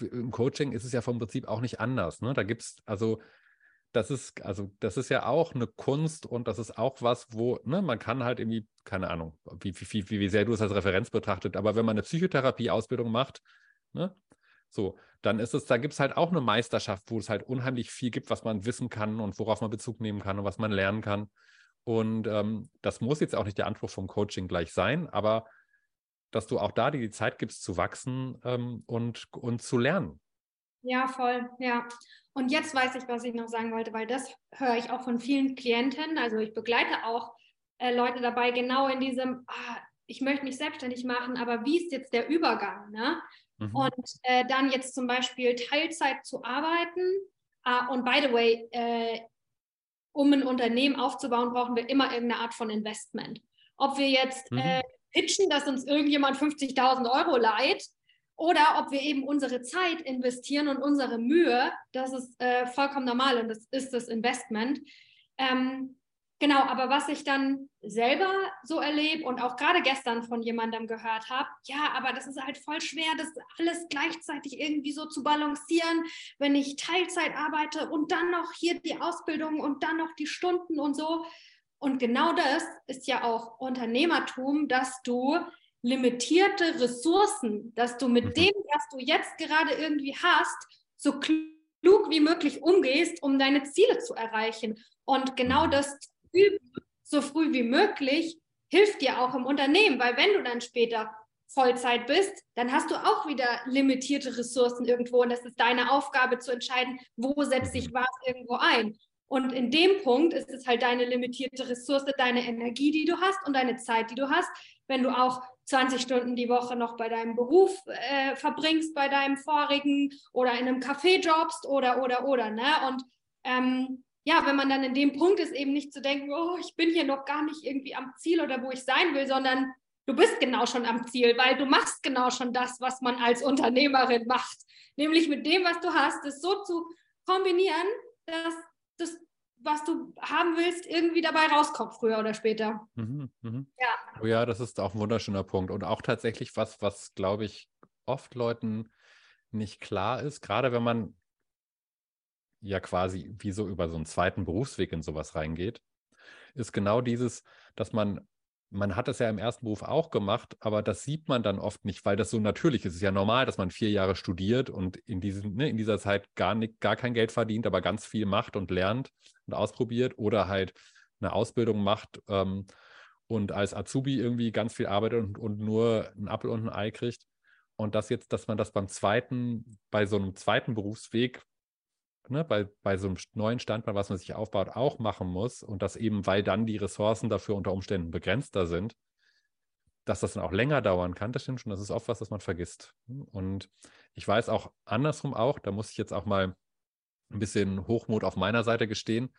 S3: im Coaching ist es ja vom Prinzip auch nicht anders. Ne? Da gibt es, also das ist, also das ist ja auch eine Kunst und das ist auch was, wo, ne, man kann halt irgendwie, keine Ahnung, wie, wie, wie, wie sehr du es als Referenz betrachtet, aber wenn man eine Psychotherapie-Ausbildung macht, ne, so, dann ist es, da gibt es halt auch eine Meisterschaft, wo es halt unheimlich viel gibt, was man wissen kann und worauf man Bezug nehmen kann und was man lernen kann. Und ähm, das muss jetzt auch nicht der Anspruch vom Coaching gleich sein, aber dass du auch da dir die Zeit gibst zu wachsen ähm, und, und zu lernen.
S2: Ja, voll, ja. Und jetzt weiß ich, was ich noch sagen wollte, weil das höre ich auch von vielen Klienten. Also ich begleite auch äh, Leute dabei, genau in diesem, ah, ich möchte mich selbstständig machen, aber wie ist jetzt der Übergang? Ne? Mhm. Und äh, dann jetzt zum Beispiel Teilzeit zu arbeiten. Uh, und by the way, äh, um ein Unternehmen aufzubauen, brauchen wir immer irgendeine Art von Investment. Ob wir jetzt mhm. äh, pitchen, dass uns irgendjemand 50.000 Euro leiht oder ob wir eben unsere Zeit investieren und unsere Mühe, das ist äh, vollkommen normal und das ist das Investment. Ähm, Genau, aber was ich dann selber so erlebe und auch gerade gestern von jemandem gehört habe, ja, aber das ist halt voll schwer, das alles gleichzeitig irgendwie so zu balancieren, wenn ich Teilzeit arbeite und dann noch hier die Ausbildung und dann noch die Stunden und so. Und genau das ist ja auch Unternehmertum, dass du limitierte Ressourcen, dass du mit mhm. dem, was du jetzt gerade irgendwie hast, so klug wie möglich umgehst, um deine Ziele zu erreichen. Und genau mhm. das üben, so früh wie möglich, hilft dir auch im Unternehmen, weil wenn du dann später Vollzeit bist, dann hast du auch wieder limitierte Ressourcen irgendwo und das ist deine Aufgabe zu entscheiden, wo setzt sich was irgendwo ein. Und in dem Punkt ist es halt deine limitierte Ressource, deine Energie, die du hast und deine Zeit, die du hast. Wenn du auch 20 Stunden die Woche noch bei deinem Beruf äh, verbringst, bei deinem vorigen oder in einem Café jobst oder, oder, oder. Ne? Und ähm, ja, wenn man dann in dem Punkt ist, eben nicht zu denken, oh, ich bin hier noch gar nicht irgendwie am Ziel oder wo ich sein will, sondern du bist genau schon am Ziel, weil du machst genau schon das, was man als Unternehmerin macht. Nämlich mit dem, was du hast, es so zu kombinieren, dass das, was du haben willst, irgendwie dabei rauskommt, früher oder später. Mhm,
S3: mh. Ja. Oh ja, das ist auch ein wunderschöner Punkt. Und auch tatsächlich was, was, glaube ich, oft Leuten nicht klar ist, gerade wenn man ja quasi wie so über so einen zweiten Berufsweg in sowas reingeht, ist genau dieses, dass man, man hat es ja im ersten Beruf auch gemacht, aber das sieht man dann oft nicht, weil das so natürlich ist. Es ist ja normal, dass man vier Jahre studiert und in, diesem, ne, in dieser Zeit gar, nicht, gar kein Geld verdient, aber ganz viel macht und lernt und ausprobiert oder halt eine Ausbildung macht ähm, und als Azubi irgendwie ganz viel arbeitet und, und nur ein Apfel und ein Ei kriegt. Und das jetzt, dass man das beim zweiten, bei so einem zweiten Berufsweg ne, bei, bei so einem neuen Standbein, was man sich aufbaut, auch machen muss und das eben, weil dann die Ressourcen dafür unter Umständen begrenzter sind, dass das dann auch länger dauern kann, das stimmt schon, das ist oft was, das man vergisst. Und ich weiß auch andersrum auch, da muss ich jetzt auch mal ein bisschen Hochmut auf meiner Seite gestehen.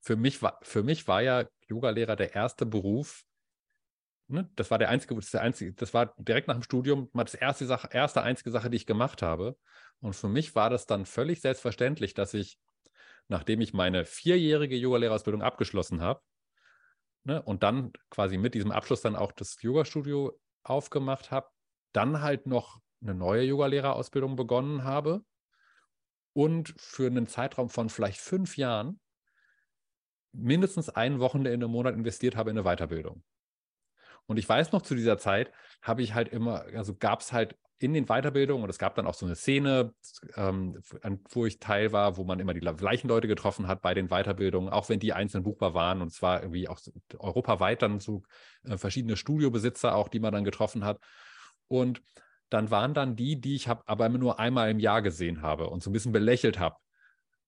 S3: für mich war, für mich war ja Yogalehrer der erste Beruf, ne, das war der einzige, das, der einzige, das war direkt nach dem Studium mal das erste Sache, erste einzige Sache, die ich gemacht habe. Und für mich war das dann völlig selbstverständlich, dass ich, nachdem ich meine vierjährige Yogalehrerausbildung abgeschlossen habe, ne, und dann quasi mit diesem Abschluss dann auch das Yoga-Studio aufgemacht habe, dann halt noch eine neue Yogalehrerausbildung begonnen habe und für einen Zeitraum von vielleicht fünf Jahren mindestens ein Wochenende im Monat investiert habe in eine Weiterbildung. Und ich weiß noch, zu dieser Zeit habe ich halt immer, also gab es halt in den Weiterbildungen, und es gab dann auch so eine Szene, ähm, wo ich Teil war, wo man immer die gleichen Leute getroffen hat bei den Weiterbildungen, auch wenn die einzeln buchbar waren. Und zwar irgendwie auch europaweit dann so äh, verschiedene Studiobesitzer auch, die man dann getroffen hat. Und dann waren dann die, die ich hab, aber immer nur einmal im Jahr gesehen habe und so ein bisschen belächelt habe.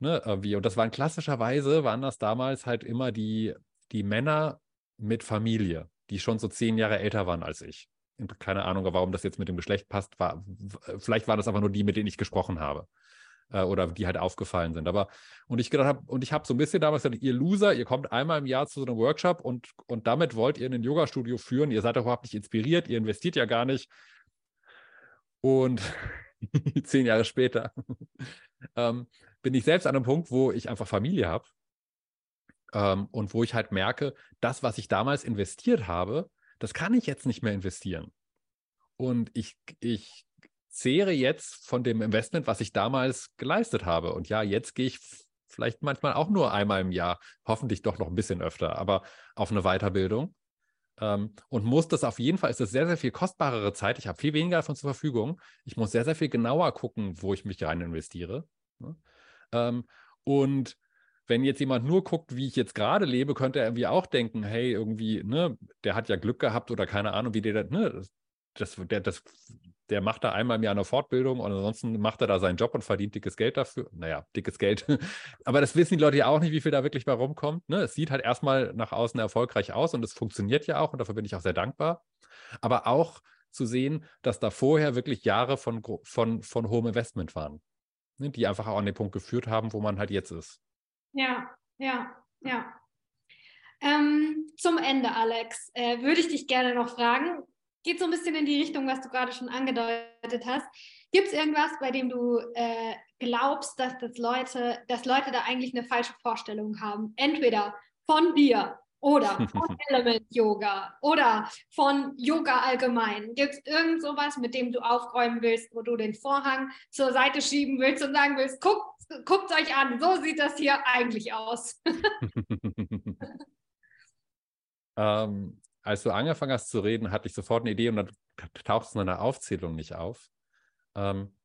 S3: Ne, wie, und das waren klassischerweise, waren das damals halt immer die, die Männer mit Familie die schon so zehn Jahre älter waren als ich. Keine Ahnung, warum das jetzt mit dem Geschlecht passt. War, vielleicht waren das einfach nur die, mit denen ich gesprochen habe. Äh, oder die halt aufgefallen sind. Aber, und ich gedacht habe, und ich habe so ein bisschen damals gesagt, ihr Loser, ihr kommt einmal im Jahr zu so einem Workshop und, und damit wollt ihr ein Yoga-Studio führen. Ihr seid überhaupt nicht inspiriert, ihr investiert ja gar nicht. Und [LAUGHS] zehn Jahre später [LAUGHS] ähm, bin ich selbst an einem Punkt, wo ich einfach Familie habe ähm, und wo ich halt merke, das, was ich damals investiert habe, das kann ich jetzt nicht mehr investieren. Und ich, ich zehre jetzt von dem Investment, was ich damals geleistet habe. Und ja, jetzt gehe ich vielleicht manchmal auch nur einmal im Jahr, hoffentlich doch noch ein bisschen öfter, aber auf eine Weiterbildung. Ähm, und muss das auf jeden Fall, ist das sehr, sehr viel kostbarere Zeit. Ich habe viel weniger davon zur Verfügung. Ich muss sehr, sehr viel genauer gucken, wo ich mich rein investiere. Ne? Ähm, und wenn jetzt jemand nur guckt, wie ich jetzt gerade lebe, könnte er irgendwie auch denken, hey, irgendwie, ne, der hat ja Glück gehabt oder keine Ahnung, wie der, ne, das, der, das, der macht da einmal im Jahr eine Fortbildung und ansonsten macht er da seinen Job und verdient dickes Geld dafür. Naja, dickes Geld. [LAUGHS] Aber das wissen die Leute ja auch nicht, wie viel da wirklich bei rumkommt. Ne? Es sieht halt erstmal nach außen erfolgreich aus und es funktioniert ja auch und dafür bin ich auch sehr dankbar. Aber auch zu sehen, dass da vorher wirklich Jahre von, von, von hohem Investment waren, ne? die einfach auch an den Punkt geführt haben, wo man halt jetzt ist.
S2: Ja, ja, ja. Ähm, zum Ende, Alex, äh, würde ich dich gerne noch fragen. Geht so ein bisschen in die Richtung, was du gerade schon angedeutet hast. Gibt es irgendwas, bei dem du äh, glaubst, dass das Leute, dass Leute da eigentlich eine falsche Vorstellung haben? Entweder von dir oder [LAUGHS] von Element Yoga oder von Yoga allgemein. Gibt es irgend sowas, mit dem du aufräumen willst, wo du den Vorhang zur Seite schieben willst und sagen willst, guck, guckt euch an, so sieht das hier eigentlich aus. [LAUGHS]
S3: ähm, als du angefangen hast zu reden, hatte ich sofort eine Idee und dann taucht es in einer Aufzählung nicht auf. Ähm,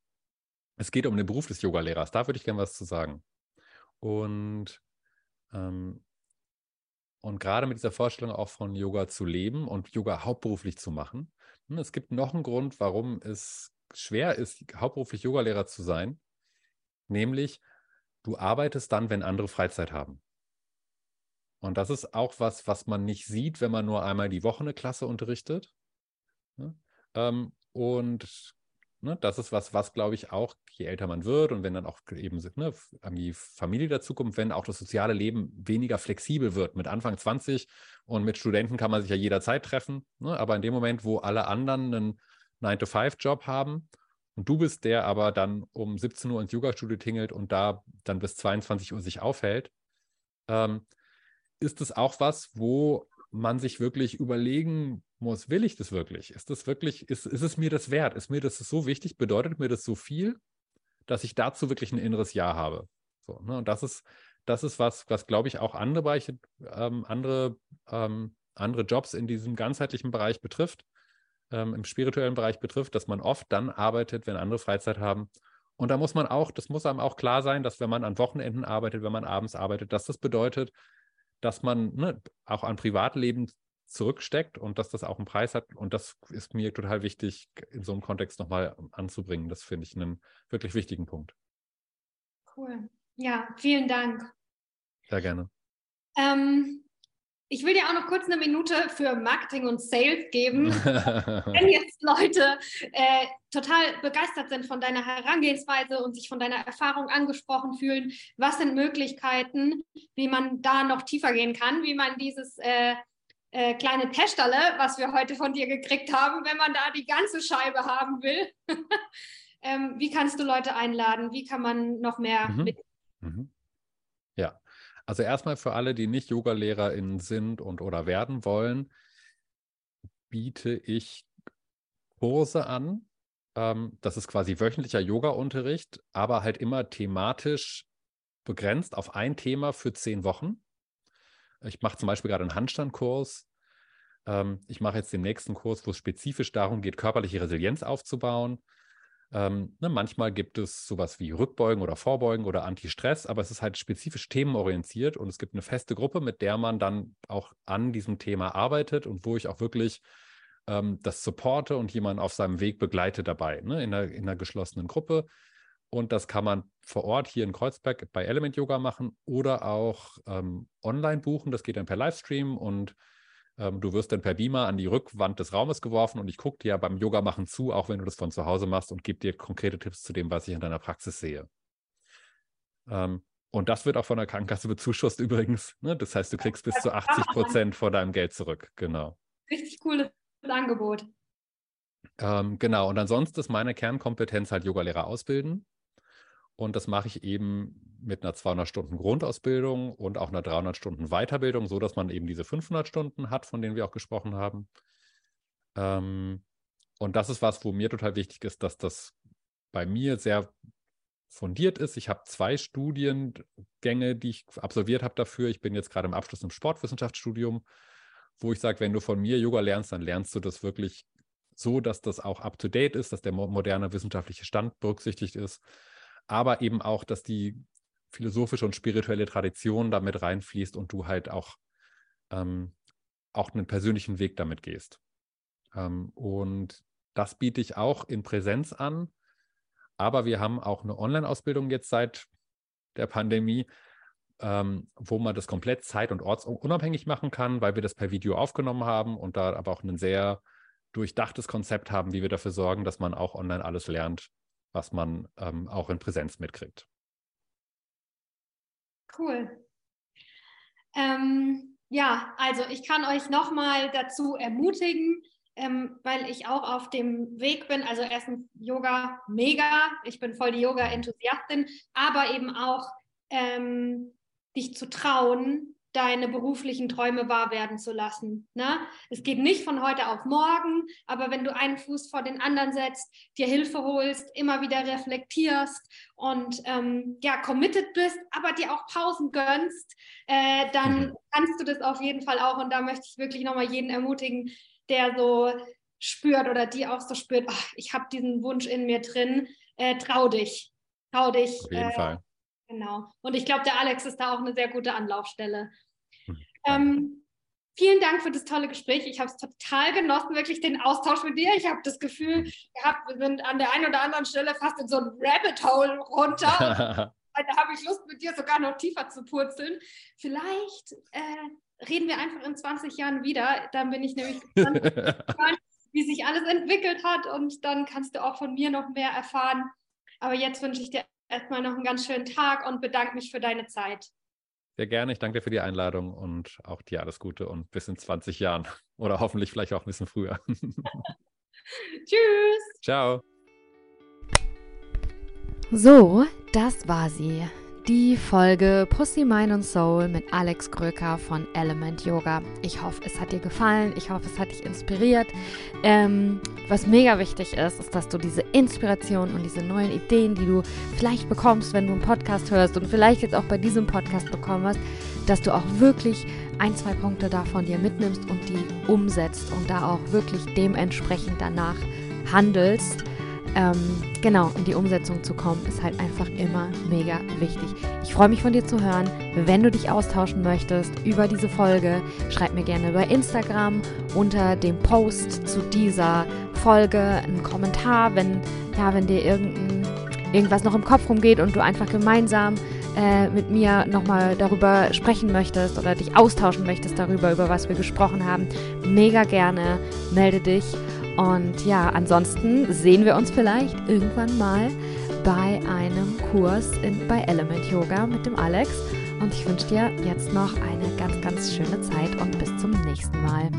S3: es geht um den Beruf des Yogalehrers. Da würde ich gerne was zu sagen. Und, ähm, und gerade mit dieser Vorstellung auch von Yoga zu leben und Yoga hauptberuflich zu machen. Hm, es gibt noch einen Grund, warum es schwer ist, hauptberuflich Yogalehrer zu sein. Nämlich, du arbeitest dann, wenn andere Freizeit haben. Und das ist auch was, was man nicht sieht, wenn man nur einmal die Woche eine Klasse unterrichtet. Ne? Ähm, und ne, das ist was, was glaube ich auch, je älter man wird und wenn dann auch eben ne, die Familie dazukommt, wenn auch das soziale Leben weniger flexibel wird. Mit Anfang 20 und mit Studenten kann man sich ja jederzeit treffen. Ne? Aber in dem Moment, wo alle anderen einen 9-to-5-Job haben und du bist der aber dann um 17 Uhr ins Yoga-Studio tingelt und da dann bis 22 Uhr sich aufhält, ähm, ist es auch was, wo man sich wirklich überlegen muss, will ich das wirklich? Ist das wirklich, ist, ist es mir das wert? Ist mir das so wichtig? Bedeutet mir das so viel, dass ich dazu wirklich ein inneres Ja habe? So, ne? Und das ist, das ist was, was glaube ich auch andere Bereiche, ähm, andere, ähm, andere Jobs in diesem ganzheitlichen Bereich betrifft ähm, im spirituellen Bereich betrifft, dass man oft dann arbeitet, wenn andere Freizeit haben. Und da muss man auch, das muss einem auch klar sein, dass wenn man an Wochenenden arbeitet, wenn man abends arbeitet, dass das bedeutet, dass man ne, auch an Privatleben zurücksteckt und dass das auch einen Preis hat. Und das ist mir total wichtig, in so einem Kontext nochmal anzubringen. Das finde ich einen wirklich wichtigen Punkt.
S2: Cool. Ja, vielen Dank.
S3: Sehr gerne.
S2: Ähm, ich will dir auch noch kurz eine Minute für Marketing und Sales geben. [LAUGHS] Wenn jetzt Leute äh, total begeistert sind von deiner Herangehensweise und sich von deiner Erfahrung angesprochen fühlen, was sind Möglichkeiten, wie man da noch tiefer gehen kann, wie man dieses äh, äh, kleine Testerle, was wir heute von dir gekriegt haben, wenn man da die ganze Scheibe haben will. [LAUGHS] ähm, wie kannst du Leute einladen? Wie kann man noch mehr mhm. mit? Mhm.
S3: Ja, also erstmal für alle, die nicht Yoga-LehrerInnen sind und oder werden wollen, biete ich Kurse an. Ähm, das ist quasi wöchentlicher Yoga-Unterricht, aber halt immer thematisch begrenzt auf ein Thema für zehn Wochen. Ich mache zum Beispiel gerade einen Handstandkurs. Ähm, ich mache jetzt den nächsten Kurs, wo es spezifisch darum geht, körperliche Resilienz aufzubauen. Ähm, ne, manchmal gibt es sowas wie Rückbeugen oder Vorbeugen oder Anti-Stress, aber es ist halt spezifisch themenorientiert und es gibt eine feste Gruppe, mit der man dann auch an diesem Thema arbeitet und wo ich auch wirklich ähm, das supporte und jemanden auf seinem Weg begleite dabei, ne, in, einer, in einer geschlossenen Gruppe. Und das kann man vor Ort hier in Kreuzberg bei Element Yoga machen oder auch ähm, online buchen. Das geht dann per Livestream und ähm, du wirst dann per Beamer an die Rückwand des Raumes geworfen und ich gucke dir beim Yoga machen zu, auch wenn du das von zu Hause machst und gebe dir konkrete Tipps zu dem, was ich in deiner Praxis sehe. Ähm, und das wird auch von der Krankenkasse bezuschusst übrigens. Ne? Das heißt, du kriegst bis zu 80 Prozent von deinem Geld zurück. Genau.
S2: Richtig cooles Angebot.
S3: Ähm, genau. Und ansonsten ist meine Kernkompetenz halt Yogalehrer ausbilden. Und das mache ich eben mit einer 200 Stunden Grundausbildung und auch einer 300 Stunden Weiterbildung, so dass man eben diese 500 Stunden hat, von denen wir auch gesprochen haben. Ähm, und das ist was, wo mir total wichtig ist, dass das bei mir sehr fundiert ist. Ich habe zwei Studiengänge, die ich absolviert habe dafür. Ich bin jetzt gerade im Abschluss im Sportwissenschaftsstudium, wo ich sage, wenn du von mir Yoga lernst, dann lernst du das wirklich so, dass das auch up-to-date ist, dass der moderne wissenschaftliche Stand berücksichtigt ist aber eben auch, dass die philosophische und spirituelle Tradition damit reinfließt und du halt auch, ähm, auch einen persönlichen Weg damit gehst. Ähm, und das biete ich auch in Präsenz an. Aber wir haben auch eine Online-Ausbildung jetzt seit der Pandemie, ähm, wo man das komplett zeit- und ortsunabhängig machen kann, weil wir das per Video aufgenommen haben und da aber auch ein sehr durchdachtes Konzept haben, wie wir dafür sorgen, dass man auch online alles lernt, was man ähm, auch in Präsenz mitkriegt.
S2: Cool. Ähm, ja, also ich kann euch nochmal dazu ermutigen, ähm, weil ich auch auf dem Weg bin. Also erstens Yoga mega, ich bin voll die Yoga-Enthusiastin, aber eben auch ähm, dich zu trauen, deine beruflichen Träume wahr werden zu lassen. Ne? Es geht nicht von heute auf morgen, aber wenn du einen Fuß vor den anderen setzt, dir Hilfe holst, immer wieder reflektierst und ähm, ja, committed bist, aber dir auch Pausen gönnst, äh, dann mhm. kannst du das auf jeden Fall auch. Und da möchte ich wirklich nochmal jeden ermutigen, der so spürt oder die auch so spürt, ach, ich habe diesen Wunsch in mir drin, äh, trau dich. Trau dich.
S3: Auf jeden äh, Fall.
S2: Genau. Und ich glaube, der Alex ist da auch eine sehr gute Anlaufstelle. Ähm, vielen Dank für das tolle Gespräch. Ich habe es total genossen, wirklich den Austausch mit dir. Ich habe das Gefühl gehabt, wir sind an der einen oder anderen Stelle fast in so ein Rabbit Hole runter. [LAUGHS] da habe ich Lust, mit dir sogar noch tiefer zu purzeln. Vielleicht äh, reden wir einfach in 20 Jahren wieder. Dann bin ich nämlich [LAUGHS] gespannt, wie sich alles entwickelt hat und dann kannst du auch von mir noch mehr erfahren. Aber jetzt wünsche ich dir erstmal noch einen ganz schönen Tag und bedanke mich für deine Zeit.
S3: Sehr gerne. Ich danke dir für die Einladung und auch dir alles Gute und bis in 20 Jahren [LAUGHS] oder hoffentlich vielleicht auch ein bisschen früher. [LAUGHS]
S2: Tschüss.
S3: Ciao.
S1: So, das war sie die Folge Pussy, Mind und Soul mit Alex Gröker von Element Yoga. Ich hoffe, es hat dir gefallen. Ich hoffe, es hat dich inspiriert. Ähm, was mega wichtig ist, ist, dass du diese Inspiration und diese neuen Ideen, die du vielleicht bekommst, wenn du einen Podcast hörst und vielleicht jetzt auch bei diesem Podcast bekommen hast, dass du auch wirklich ein, zwei Punkte davon dir mitnimmst und die umsetzt und da auch wirklich dementsprechend danach handelst ähm, genau, in die Umsetzung zu kommen, ist halt einfach immer mega wichtig. Ich freue mich von dir zu hören. Wenn du dich austauschen möchtest über diese Folge, schreib mir gerne über Instagram unter dem Post zu dieser Folge einen Kommentar, wenn, ja, wenn dir irgendein, irgendwas noch im Kopf rumgeht und du einfach gemeinsam äh, mit mir nochmal darüber sprechen möchtest oder dich austauschen möchtest darüber, über was wir gesprochen haben, mega gerne melde dich. Und ja, ansonsten sehen wir uns vielleicht irgendwann mal bei einem Kurs in, bei Element Yoga mit dem Alex. Und ich wünsche dir jetzt noch eine ganz, ganz schöne Zeit und bis zum nächsten Mal.